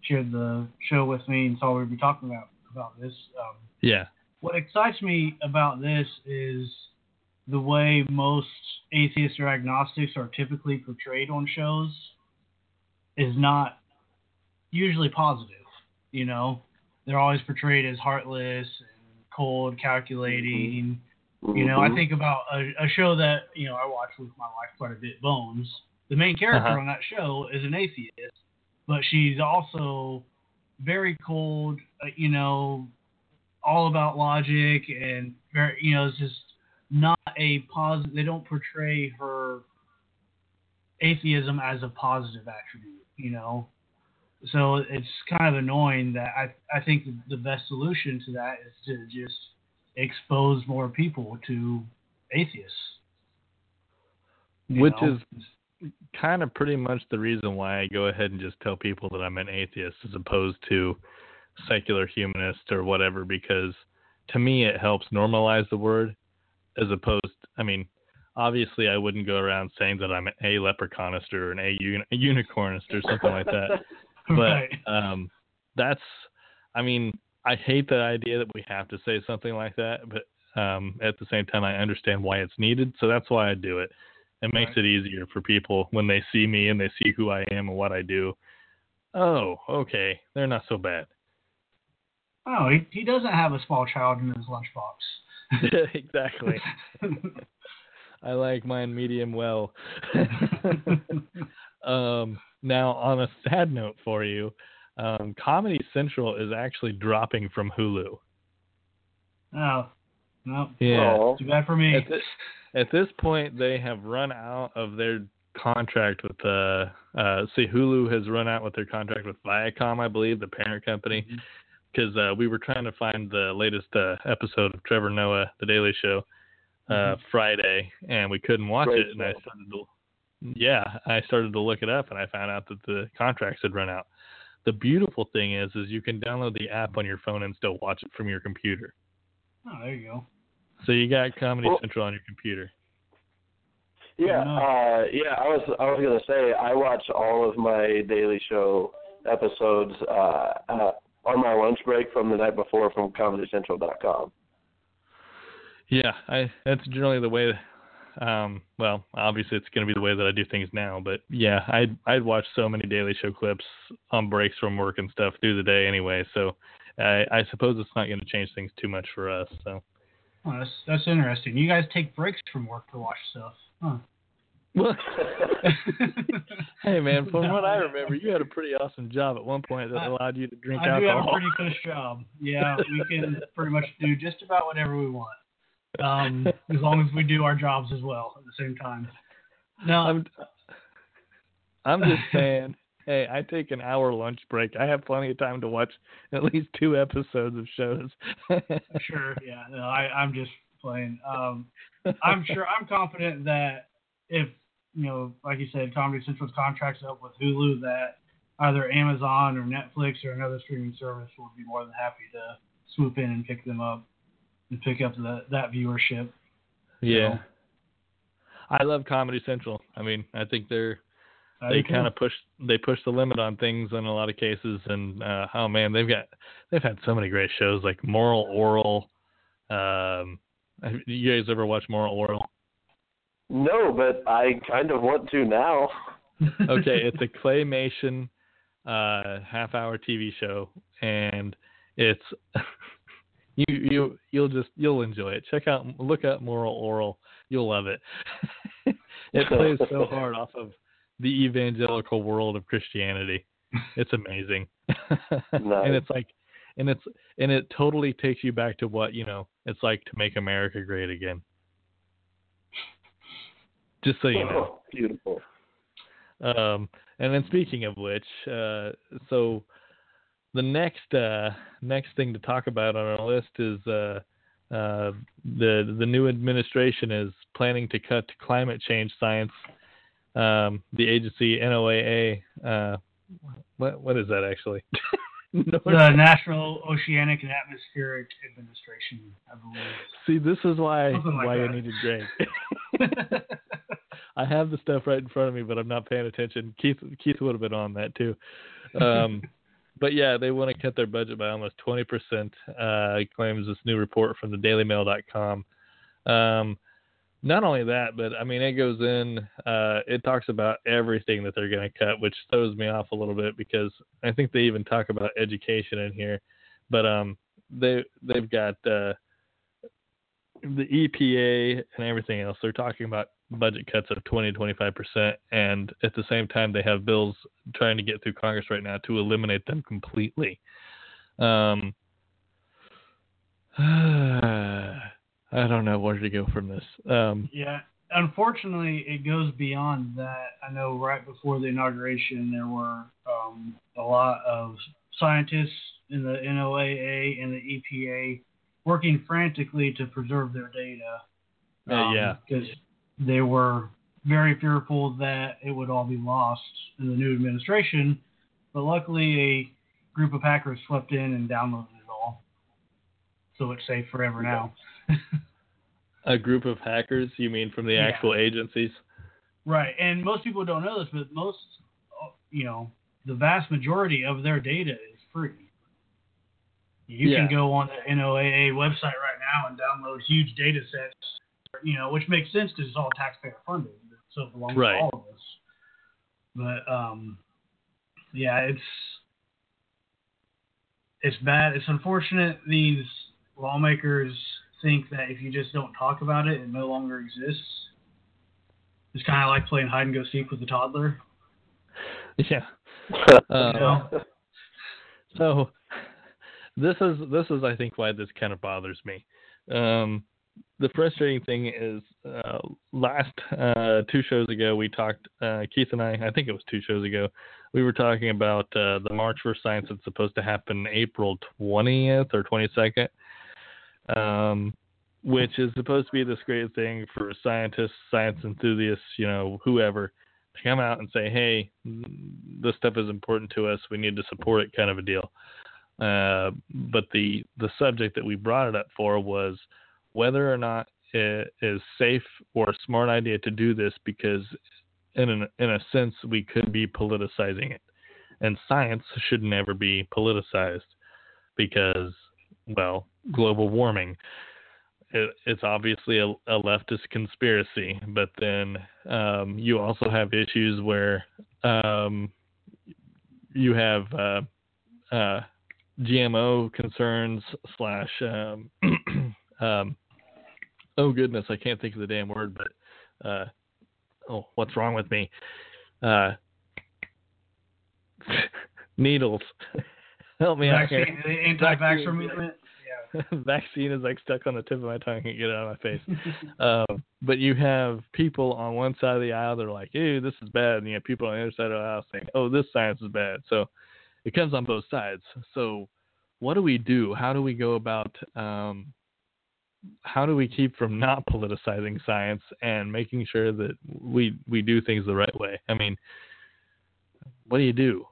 shared the show with me and saw we'd be talking about about this. Um, yeah. What excites me about this is the way most atheists or agnostics are typically portrayed on shows is not usually positive. You know, they're always portrayed as heartless and cold, calculating. Mm-hmm. You know, I mm-hmm. think about a, a, show that you know I watch with my wife quite a bit, Bones. The main character uh-huh. on that show is an atheist, but she's also very cold. Uh, you know, all about logic and very, you know, it's just not a positive. They don't portray her atheism as a positive attribute, you know. So it's kind of annoying that I I think the, the best solution to that is to just expose more people to atheists. Which know? is kind of pretty much the reason why I go ahead and just tell people that I'm an atheist as opposed to secular humanist or whatever because to me it helps normalize the word as opposed I mean obviously I wouldn't go around saying that I'm a leprechaunist or an a, un- a unicornist or something like that. But um, that's, I mean, I hate the idea that we have to say something like that, but um, at the same time, I understand why it's needed. So that's why I do it. It makes right. it easier for people when they see me and they see who I am and what I do. Oh, okay, they're not so bad. Oh, he, he doesn't have a small child in his lunchbox. exactly. I like mine medium well. um, now, on a sad note for you, um, Comedy Central is actually dropping from Hulu. Oh, no. Yeah. Oh. Too bad for me. At this, at this point, they have run out of their contract with the. Uh, uh, see, Hulu has run out with their contract with Viacom, I believe, the parent company. Because mm-hmm. uh, we were trying to find the latest uh, episode of Trevor Noah, The Daily Show, uh, mm-hmm. Friday, and we couldn't watch Great it. And I started to, yeah, I started to look it up, and I found out that the contracts had run out. The beautiful thing is, is you can download the app on your phone and still watch it from your computer. Oh, there you go. So you got Comedy well, Central on your computer. Yeah, uh, yeah. I was I was gonna say I watch all of my Daily Show episodes uh, uh, on my lunch break from the night before from ComedyCentral.com. Yeah, I that's generally the way. Um, well, obviously it's going to be the way that I do things now, but yeah, I'd I'd watch so many Daily Show clips on breaks from work and stuff through the day anyway. So I, I suppose it's not going to change things too much for us. So. Oh, that's that's interesting. You guys take breaks from work to watch stuff, huh? Well, hey man, from what I remember, you had a pretty awesome job at one point that allowed you to drink I alcohol. I do have a pretty cush job. Yeah, we can pretty much do just about whatever we want um, as long as we do our jobs as well at the same time. No, I'm, I'm just saying. Hey, I take an hour lunch break. I have plenty of time to watch at least two episodes of shows. sure, yeah. No, I, I'm just playing. Um, I'm sure. I'm confident that if you know, like you said, Comedy Central's contracts up with Hulu, that either Amazon or Netflix or another streaming service would be more than happy to swoop in and pick them up and pick up the, that viewership. Yeah. So, I love Comedy Central. I mean, I think they're they kind of push they push the limit on things in a lot of cases, and uh, oh man, they've got they've had so many great shows like Moral Orel Um, you guys ever watch Moral Orel No, but I kind of want to now. okay, it's a claymation uh, half hour TV show, and it's you you you'll just you'll enjoy it. Check out look up Moral Orel You'll love it. it plays so hard off of the evangelical world of Christianity. It's amazing. nice. and it's like and it's and it totally takes you back to what, you know, it's like to make America great again. Just so you know. Oh, beautiful. Um and then speaking of which, uh so the next uh, next thing to talk about on our list is uh, uh, the the new administration is planning to cut climate change science. Um, the agency NOAA. Uh, what what is that actually? the National Oceanic and Atmospheric Administration, I believe. See, this is why like why that. I needed Greg. I have the stuff right in front of me, but I'm not paying attention. Keith Keith would have been on that too. Um, but yeah, they want to cut their budget by almost 20%, uh, claims this new report from the dailymail.com. Um, not only that, but I mean, it goes in, uh, it talks about everything that they're going to cut, which throws me off a little bit because I think they even talk about education in here. But um, they, they've got uh, the EPA and everything else. They're talking about budget cuts of 20 to 25 percent, and at the same time they have bills trying to get through Congress right now to eliminate them completely. Um, I don't know where to go from this. Um, yeah, unfortunately, it goes beyond that. I know right before the inauguration, there were um, a lot of scientists in the NOAA and the EPA working frantically to preserve their data. Um, uh, yeah. Because they were very fearful that it would all be lost in the new administration. But luckily, a group of hackers swept in and downloaded it all. So it's safe forever now. a group of hackers? You mean from the yeah. actual agencies? Right. And most people don't know this, but most, you know, the vast majority of their data is free. You yeah. can go on the NOAA website right now and download huge data sets, you know, which makes sense because it's all taxpayer funded, so it belongs right. to all of us. But um, yeah, it's it's bad. It's unfortunate these lawmakers think that if you just don't talk about it, it no longer exists. It's kind of like playing hide and go seek with a toddler. Yeah. uh, you know? So this is this is I think why this kind of bothers me. Um, the frustrating thing is uh, last uh, two shows ago we talked uh, Keith and I I think it was two shows ago we were talking about uh, the March for Science that's supposed to happen April 20th or 22nd, um, which is supposed to be this great thing for scientists, science enthusiasts, you know, whoever to come out and say, hey, this stuff is important to us. We need to support it, kind of a deal. Uh, but the the subject that we brought it up for was whether or not it is safe or a smart idea to do this because in an, in a sense we could be politicizing it and science should never be politicized because well global warming it, it's obviously a, a, leftist conspiracy but then um, you also have issues where um, you have uh, uh, GMO concerns slash um, um, oh goodness, I can't think of the damn word, but uh, oh, what's wrong with me? Uh, needles. Help me Vaccine, out here. The anti-vaxxer movement. Yeah. Vaccine is like stuck on the tip of my tongue. I can't get it out of my face. um, but you have people on one side of the aisle that are like, "Ew, this is bad," and you have people on the other side of the aisle saying, "Oh, this science is bad." So it comes on both sides. So, what do we do? How do we go about? Um, how do we keep from not politicizing science and making sure that we we do things the right way? I mean, what do you do?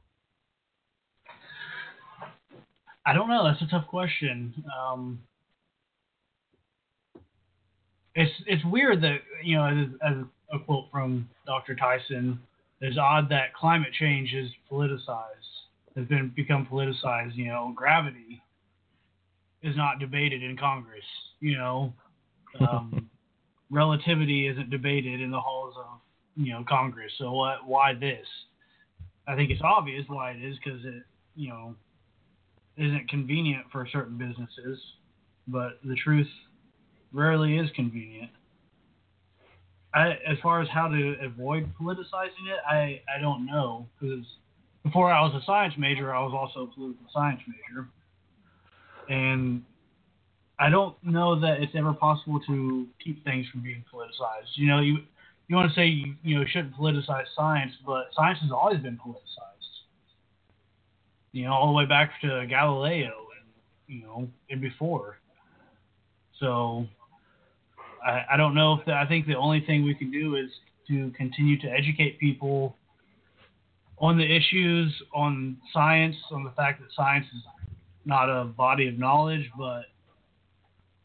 I don't know. That's a tough question. Um, it's it's weird that you know, as, as a quote from Dr. Tyson, it's odd that climate change is politicized has been become politicized. You know, gravity is not debated in Congress. You know, um, relativity isn't debated in the halls of you know Congress. So what? Why this? I think it's obvious why it is because it you know isn't convenient for certain businesses, but the truth rarely is convenient. I, as far as how to avoid politicizing it, I, I don't know because before I was a science major, I was also a political science major, and I don't know that it's ever possible to keep things from being politicized. You know, you you want to say you, you know shouldn't politicize science, but science has always been politicized. You know, all the way back to Galileo and you know and before. So I, I don't know if the, I think the only thing we can do is to continue to educate people on the issues, on science, on the fact that science is not a body of knowledge, but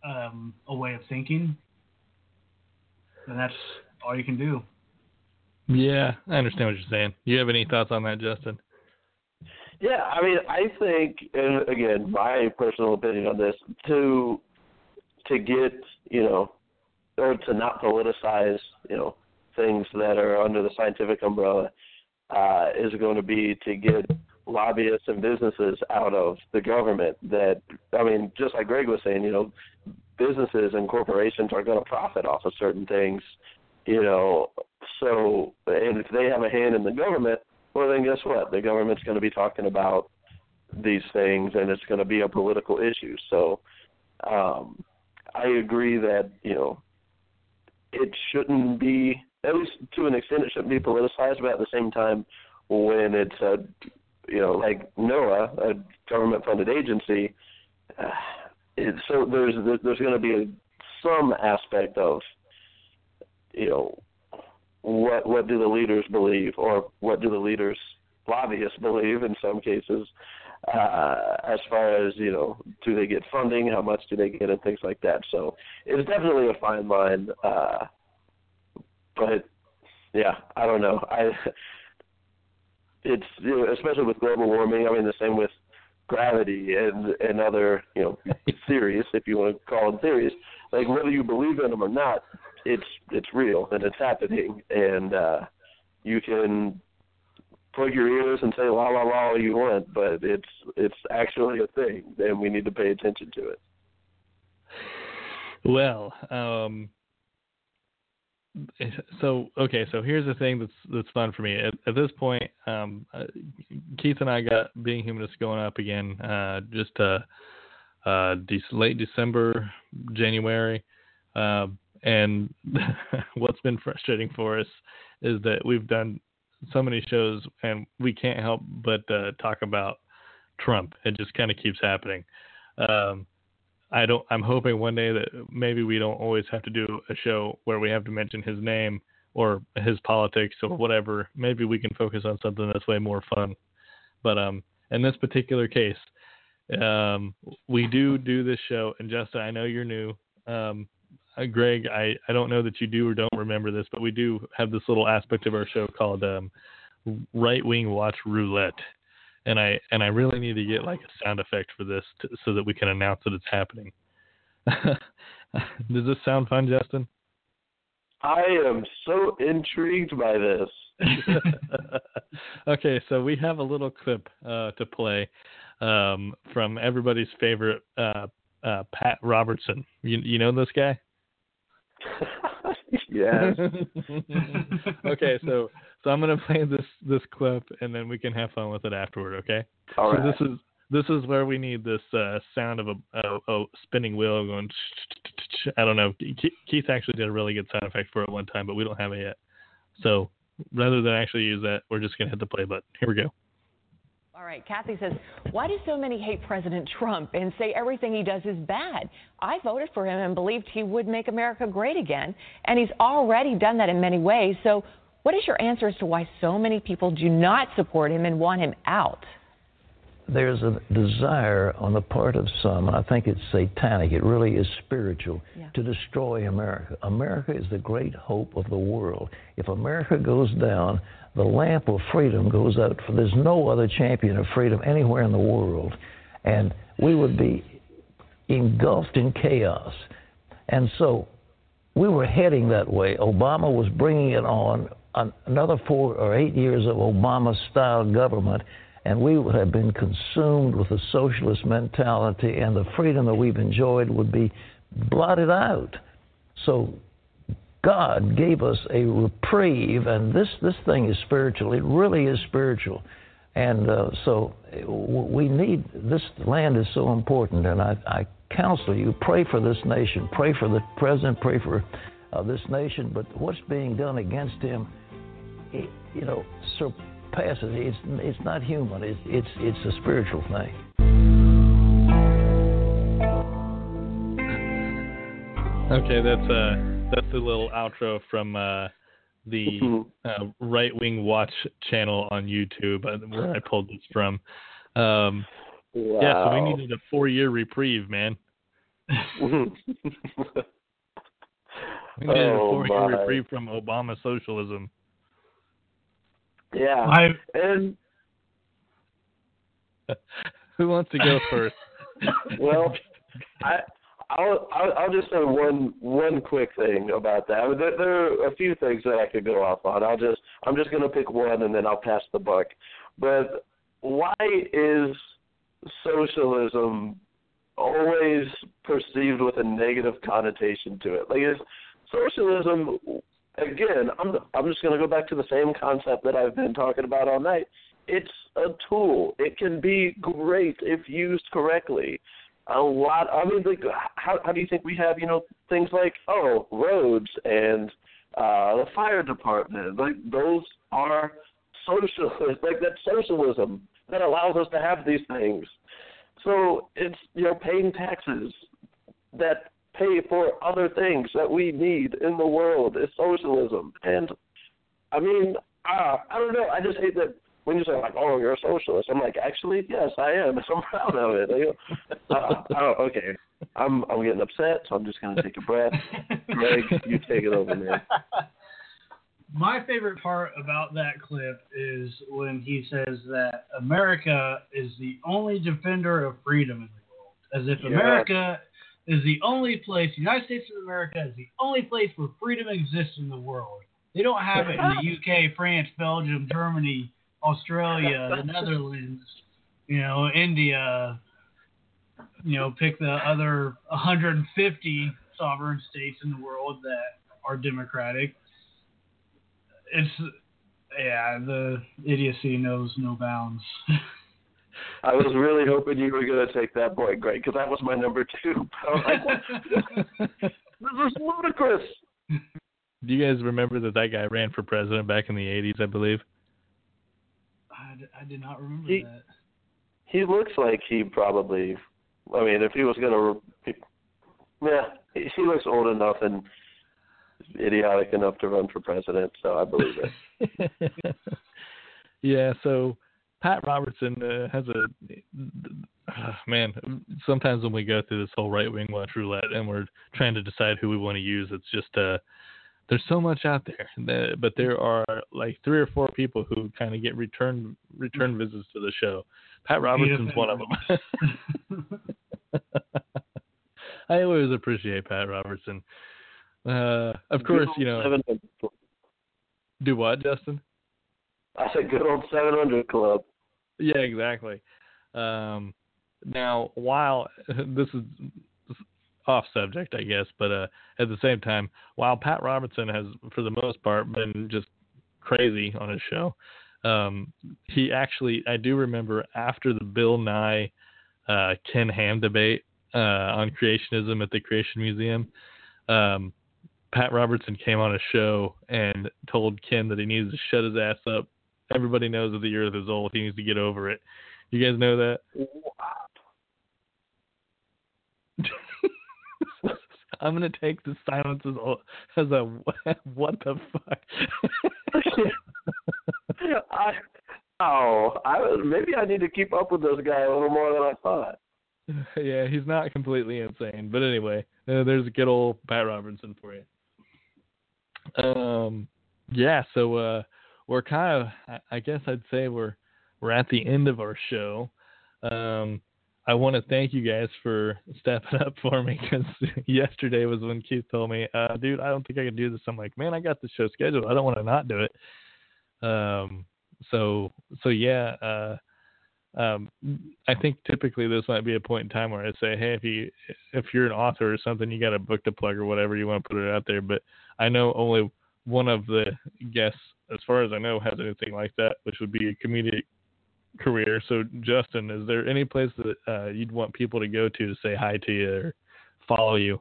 um, a way of thinking. And that's all you can do. Yeah, I understand what you're saying. You have any thoughts on that, Justin? Yeah, I mean, I think, and again, my personal opinion on this, to to get, you know, or to not politicize, you know, things that are under the scientific umbrella, uh, is going to be to get lobbyists and businesses out of the government. That I mean, just like Greg was saying, you know, businesses and corporations are going to profit off of certain things, you know. So, and if they have a hand in the government, well, then guess what? The government's going to be talking about these things, and it's going to be a political issue. So, um, I agree that you know it shouldn't be at least to an extent it shouldn't be politicized, but at the same time, when it's a you know like NOAA, a government funded agency, uh, it, so there's there's going to be a, some aspect of you know what what do the leaders believe or what do the leaders lobbyists believe in some cases uh, as far as you know, do they get funding? How much do they get, and things like that. So it's definitely a fine line. Uh, but yeah, I don't know. I it's you know, especially with global warming. I mean, the same with gravity and and other you know theories, if you want to call them theories. Like whether you believe in them or not, it's it's real and it's happening, and uh, you can plug your ears and say la la la all you want, but it's it's actually a thing, and we need to pay attention to it. Well, um, so okay, so here's the thing that's that's fun for me. At, at this point, um, uh, Keith and I got being humanist going up again, uh, just uh, uh, de- late December, January, uh, and what's been frustrating for us is that we've done so many shows, and we can't help but uh, talk about Trump. It just kind of keeps happening. Um, I don't. I'm hoping one day that maybe we don't always have to do a show where we have to mention his name or his politics or whatever. Maybe we can focus on something that's way more fun. But um, in this particular case, um, we do do this show. And Justin, I know you're new. Um, uh, Greg, I, I don't know that you do or don't remember this, but we do have this little aspect of our show called um, Right Wing Watch Roulette, and I and I really need to get like a sound effect for this to, so that we can announce that it's happening. Does this sound fun, Justin? I am so intrigued by this. okay, so we have a little clip uh, to play um, from everybody's favorite uh, uh, Pat Robertson. You, you know this guy? yes. okay, so so I'm gonna play this this clip and then we can have fun with it afterward. Okay. All so right. this is this is where we need this uh, sound of a, a, a, spinning wheel going. I don't know. Keith actually did a really good sound effect for it one time, but we don't have it yet. So rather than actually use that, we're just gonna hit the play button. Here we go. All right, Kathy says, why do so many hate President Trump and say everything he does is bad? I voted for him and believed he would make America great again, and he's already done that in many ways. So, what is your answer as to why so many people do not support him and want him out? There's a desire on the part of some, and I think it's satanic, it really is spiritual, yeah. to destroy America. America is the great hope of the world. If America goes down, the lamp of freedom goes out. For there's no other champion of freedom anywhere in the world, and we would be engulfed in chaos. And so we were heading that way. Obama was bringing it on another four or eight years of Obama style government, and we would have been consumed with a socialist mentality, and the freedom that we've enjoyed would be blotted out. So God gave us a reprieve, and this, this thing is spiritual. It really is spiritual. And uh, so we need this land is so important, and I, I counsel you pray for this nation, pray for the president, pray for uh, this nation. But what's being done against him, it, you know, surpasses. It's it's not human. It's it's it's a spiritual thing. Okay, that's uh that's a little outro from uh, the mm-hmm. uh, Right Wing Watch channel on YouTube, uh, where I pulled this from. Um, wow. Yeah, so we needed a four-year reprieve, man. we needed oh, a four-year my. reprieve from Obama socialism. Yeah, I, and who wants to go first? well, I I'll, I'll I'll just say one one quick thing about that. There, there are a few things that I could go off on. I'll just I'm just gonna pick one and then I'll pass the buck. But why is socialism always perceived with a negative connotation to it? Like is socialism again, I'm I'm just gonna go back to the same concept that I've been talking about all night. It's a tool. It can be great if used correctly. a lot. I mean, like, how how do you think we have you know things like oh roads and uh, the fire department? Like those are socialist. Like that's socialism that allows us to have these things. So it's you know paying taxes that pay for other things that we need in the world is socialism. And I mean, uh, I don't know. I just hate that when you say like, "Oh, you're a socialist," I'm like, actually, yes, I am. So I'm proud of it. You uh, oh, okay. I'm I'm getting upset, so I'm just gonna take a breath. Greg, you take it over, man. My favorite part about that clip is when he says that America is the only defender of freedom in the world, as if yeah. America is the only place, the United States of America is the only place where freedom exists in the world. They don't have it in the UK, France, Belgium, Germany, Australia, the Netherlands, you know, India, you know, pick the other 150 sovereign states in the world that are democratic. It's yeah, the idiocy knows no bounds. I was really hoping you were going to take that point, Greg, because that was my number two. I was like, this is ludicrous. Do you guys remember that that guy ran for president back in the 80s, I believe? I, I did not remember he, that. He looks like he probably, I mean, if he was going to, yeah, he, he looks old enough and idiotic enough to run for president, so I believe it. yeah, so Pat Robertson uh, has a uh, man. Sometimes when we go through this whole right wing watch roulette and we're trying to decide who we want to use, it's just uh, there's so much out there. That, but there are like three or four people who kind of get return return visits to the show. Pat Robertson's one of them. I always appreciate Pat Robertson. Uh, of course, you know. Do what, Justin? I said good old 700 Club. Yeah, exactly. Um, now, while this is off subject, I guess, but uh, at the same time, while Pat Robertson has, for the most part, been just crazy on his show, um, he actually, I do remember after the Bill Nye uh, Ken Ham debate uh, on creationism at the Creation Museum, um, Pat Robertson came on a show and told Ken that he needs to shut his ass up Everybody knows that the earth is old. He needs to get over it. You guys know that? I'm gonna take the silence as a, as a what the fuck. I, oh, I maybe I need to keep up with this guy a little more than I thought. Yeah, he's not completely insane, but anyway, uh, there's a good old Pat Robertson for you. Um, yeah, so uh, we're kind of I guess I'd say we're we're at the end of our show. Um, I want to thank you guys for stepping up for me because yesterday was when Keith told me, uh, dude, I don't think I can do this. I'm like, man, I got the show scheduled. I don't want to not do it. Um, so, so yeah, uh, um, I think typically this might be a point in time where I say, hey, if you if you're an author or something, you got a book to plug or whatever, you want to put it out there. But I know only one of the guests as far as I know, has anything like that, which would be a comedic career. So, Justin, is there any place that uh, you'd want people to go to to say hi to you or follow you?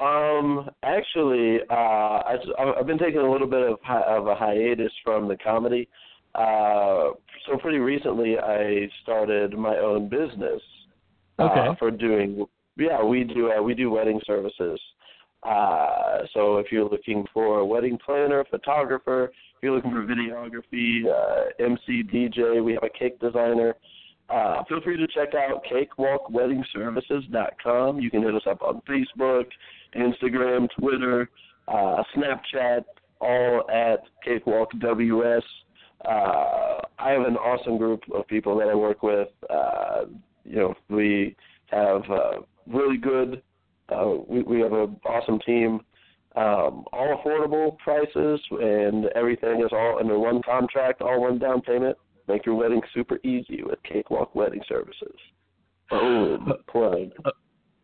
Um, actually, uh, I, have been taking a little bit of, of a hiatus from the comedy. Uh, so pretty recently, I started my own business. Uh, okay. Uh, for doing, yeah, we do uh, we do wedding services. Uh, so if you're looking for a wedding planner, photographer, if you're looking for videography, uh, MC, DJ, we have a cake designer. Uh, feel free to check out cakewalkwedingservices.com. You can hit us up on Facebook, Instagram, Twitter, uh, Snapchat, all at CakewalkWS. Uh, I have an awesome group of people that I work with. Uh, you know, we have uh, really good uh, we, we have an awesome team, um, all affordable prices, and everything is all under one contract, all one down payment. Make your wedding super easy with Cakewalk Wedding Services. Boom, plug. Uh,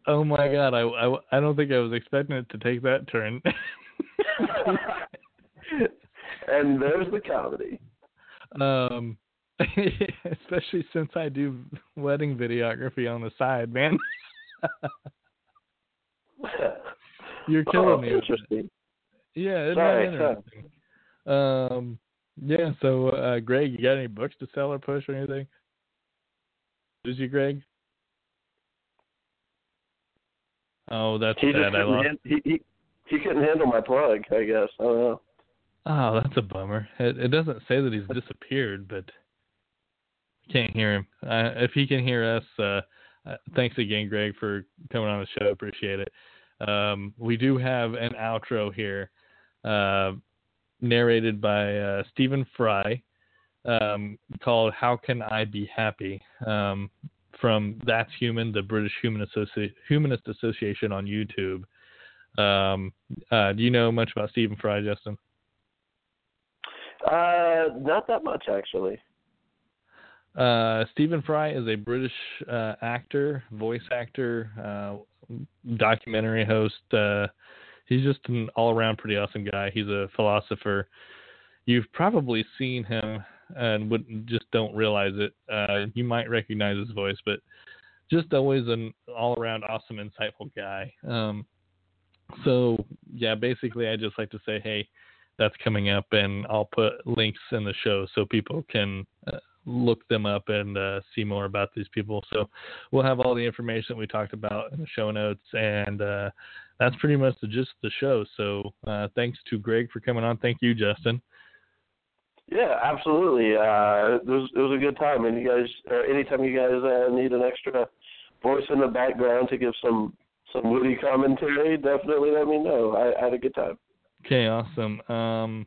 oh my God, I, I, I don't think I was expecting it to take that turn. and there's the comedy. Um, Especially since I do wedding videography on the side, man. You're killing oh, me. Interesting. Yeah, isn't Sorry, that interesting? Um, yeah. So, uh, Greg, you got any books to sell or push or anything? Did you, Greg? Oh, that's he sad. I lost. Hand, he, he he couldn't handle my plug. I guess. I don't know. Oh, that's a bummer. It, it doesn't say that he's disappeared, but can't hear him. Uh, if he can hear us, uh, uh, thanks again, Greg, for coming on the show. Appreciate it. Um, we do have an outro here, uh, narrated by uh, Stephen Fry, um, called "How Can I Be Happy?" Um, from That's Human, the British Human Associ- Humanist Association on YouTube. Um, uh, do you know much about Stephen Fry, Justin? Uh, not that much actually. Uh, Stephen Fry is a British uh, actor, voice actor, uh, documentary host. Uh, he's just an all-around pretty awesome guy. He's a philosopher. You've probably seen him and would just don't realize it. You might recognize his voice, but just always an all-around awesome, insightful guy. Um, so yeah, basically, I just like to say, hey, that's coming up, and I'll put links in the show so people can uh, look them up and uh, see more about these people. So we'll have all the information that we talked about in the show notes, and uh, that's pretty much the gist of the show. So uh, thanks to Greg for coming on. Thank you, Justin. Yeah, absolutely. Uh, it was it was a good time, and you guys, uh, anytime you guys uh, need an extra voice in the background to give some some witty commentary, definitely let me know. I, I had a good time. Okay, awesome. Um,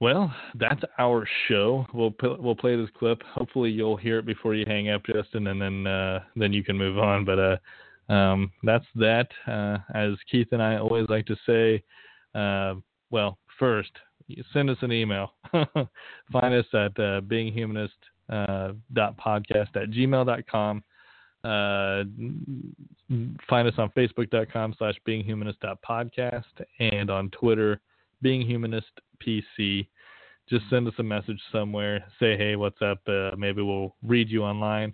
well, that's our show. We'll we'll play this clip. Hopefully, you'll hear it before you hang up, Justin, and then uh, then you can move on. But uh, um, that's that. Uh, as Keith and I always like to say, uh, well, first send us an email. Find us at uh, beinghumanist uh, dot podcast at gmail.com. Uh, find us on facebook.com slash beinghumanist.podcast and on Twitter, beinghumanistpc. Just send us a message somewhere. Say, hey, what's up? Uh, maybe we'll read you online.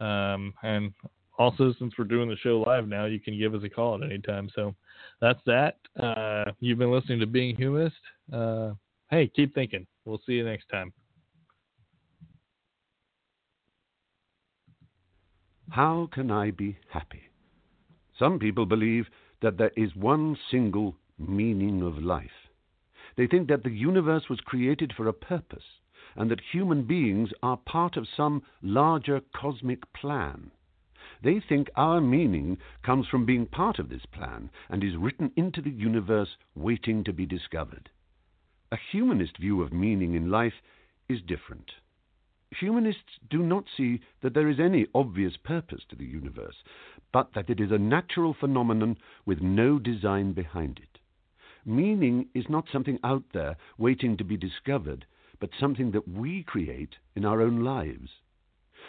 Um, and also, since we're doing the show live now, you can give us a call at any time. So that's that. Uh, you've been listening to Being Humanist. Uh, hey, keep thinking. We'll see you next time. How can I be happy? Some people believe that there is one single meaning of life. They think that the universe was created for a purpose and that human beings are part of some larger cosmic plan. They think our meaning comes from being part of this plan and is written into the universe waiting to be discovered. A humanist view of meaning in life is different. Humanists do not see that there is any obvious purpose to the universe, but that it is a natural phenomenon with no design behind it. Meaning is not something out there waiting to be discovered, but something that we create in our own lives.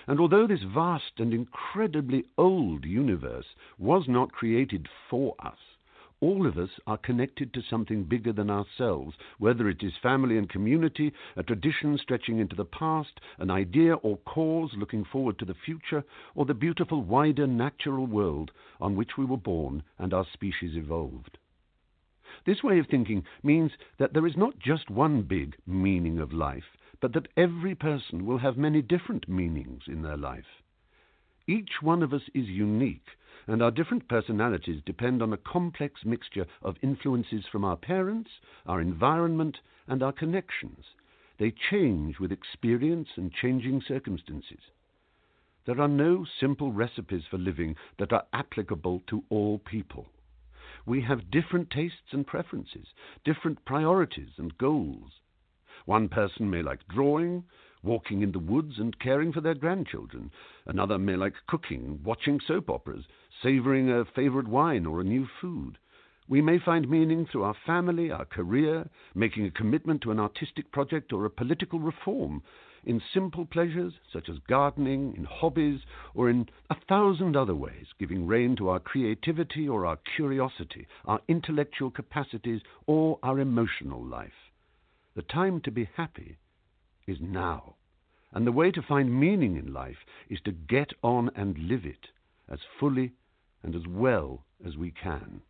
And although this vast and incredibly old universe was not created for us, all of us are connected to something bigger than ourselves, whether it is family and community, a tradition stretching into the past, an idea or cause looking forward to the future, or the beautiful wider natural world on which we were born and our species evolved. This way of thinking means that there is not just one big meaning of life, but that every person will have many different meanings in their life. Each one of us is unique and our different personalities depend on a complex mixture of influences from our parents, our environment, and our connections. They change with experience and changing circumstances. There are no simple recipes for living that are applicable to all people. We have different tastes and preferences, different priorities and goals. One person may like drawing, walking in the woods and caring for their grandchildren. Another may like cooking, watching soap operas, savouring a favourite wine or a new food. We may find meaning through our family, our career, making a commitment to an artistic project or a political reform, in simple pleasures such as gardening, in hobbies, or in a thousand other ways, giving rein to our creativity or our curiosity, our intellectual capacities, or our emotional life. The time to be happy is now. And the way to find meaning in life is to get on and live it as fully and as well as we can.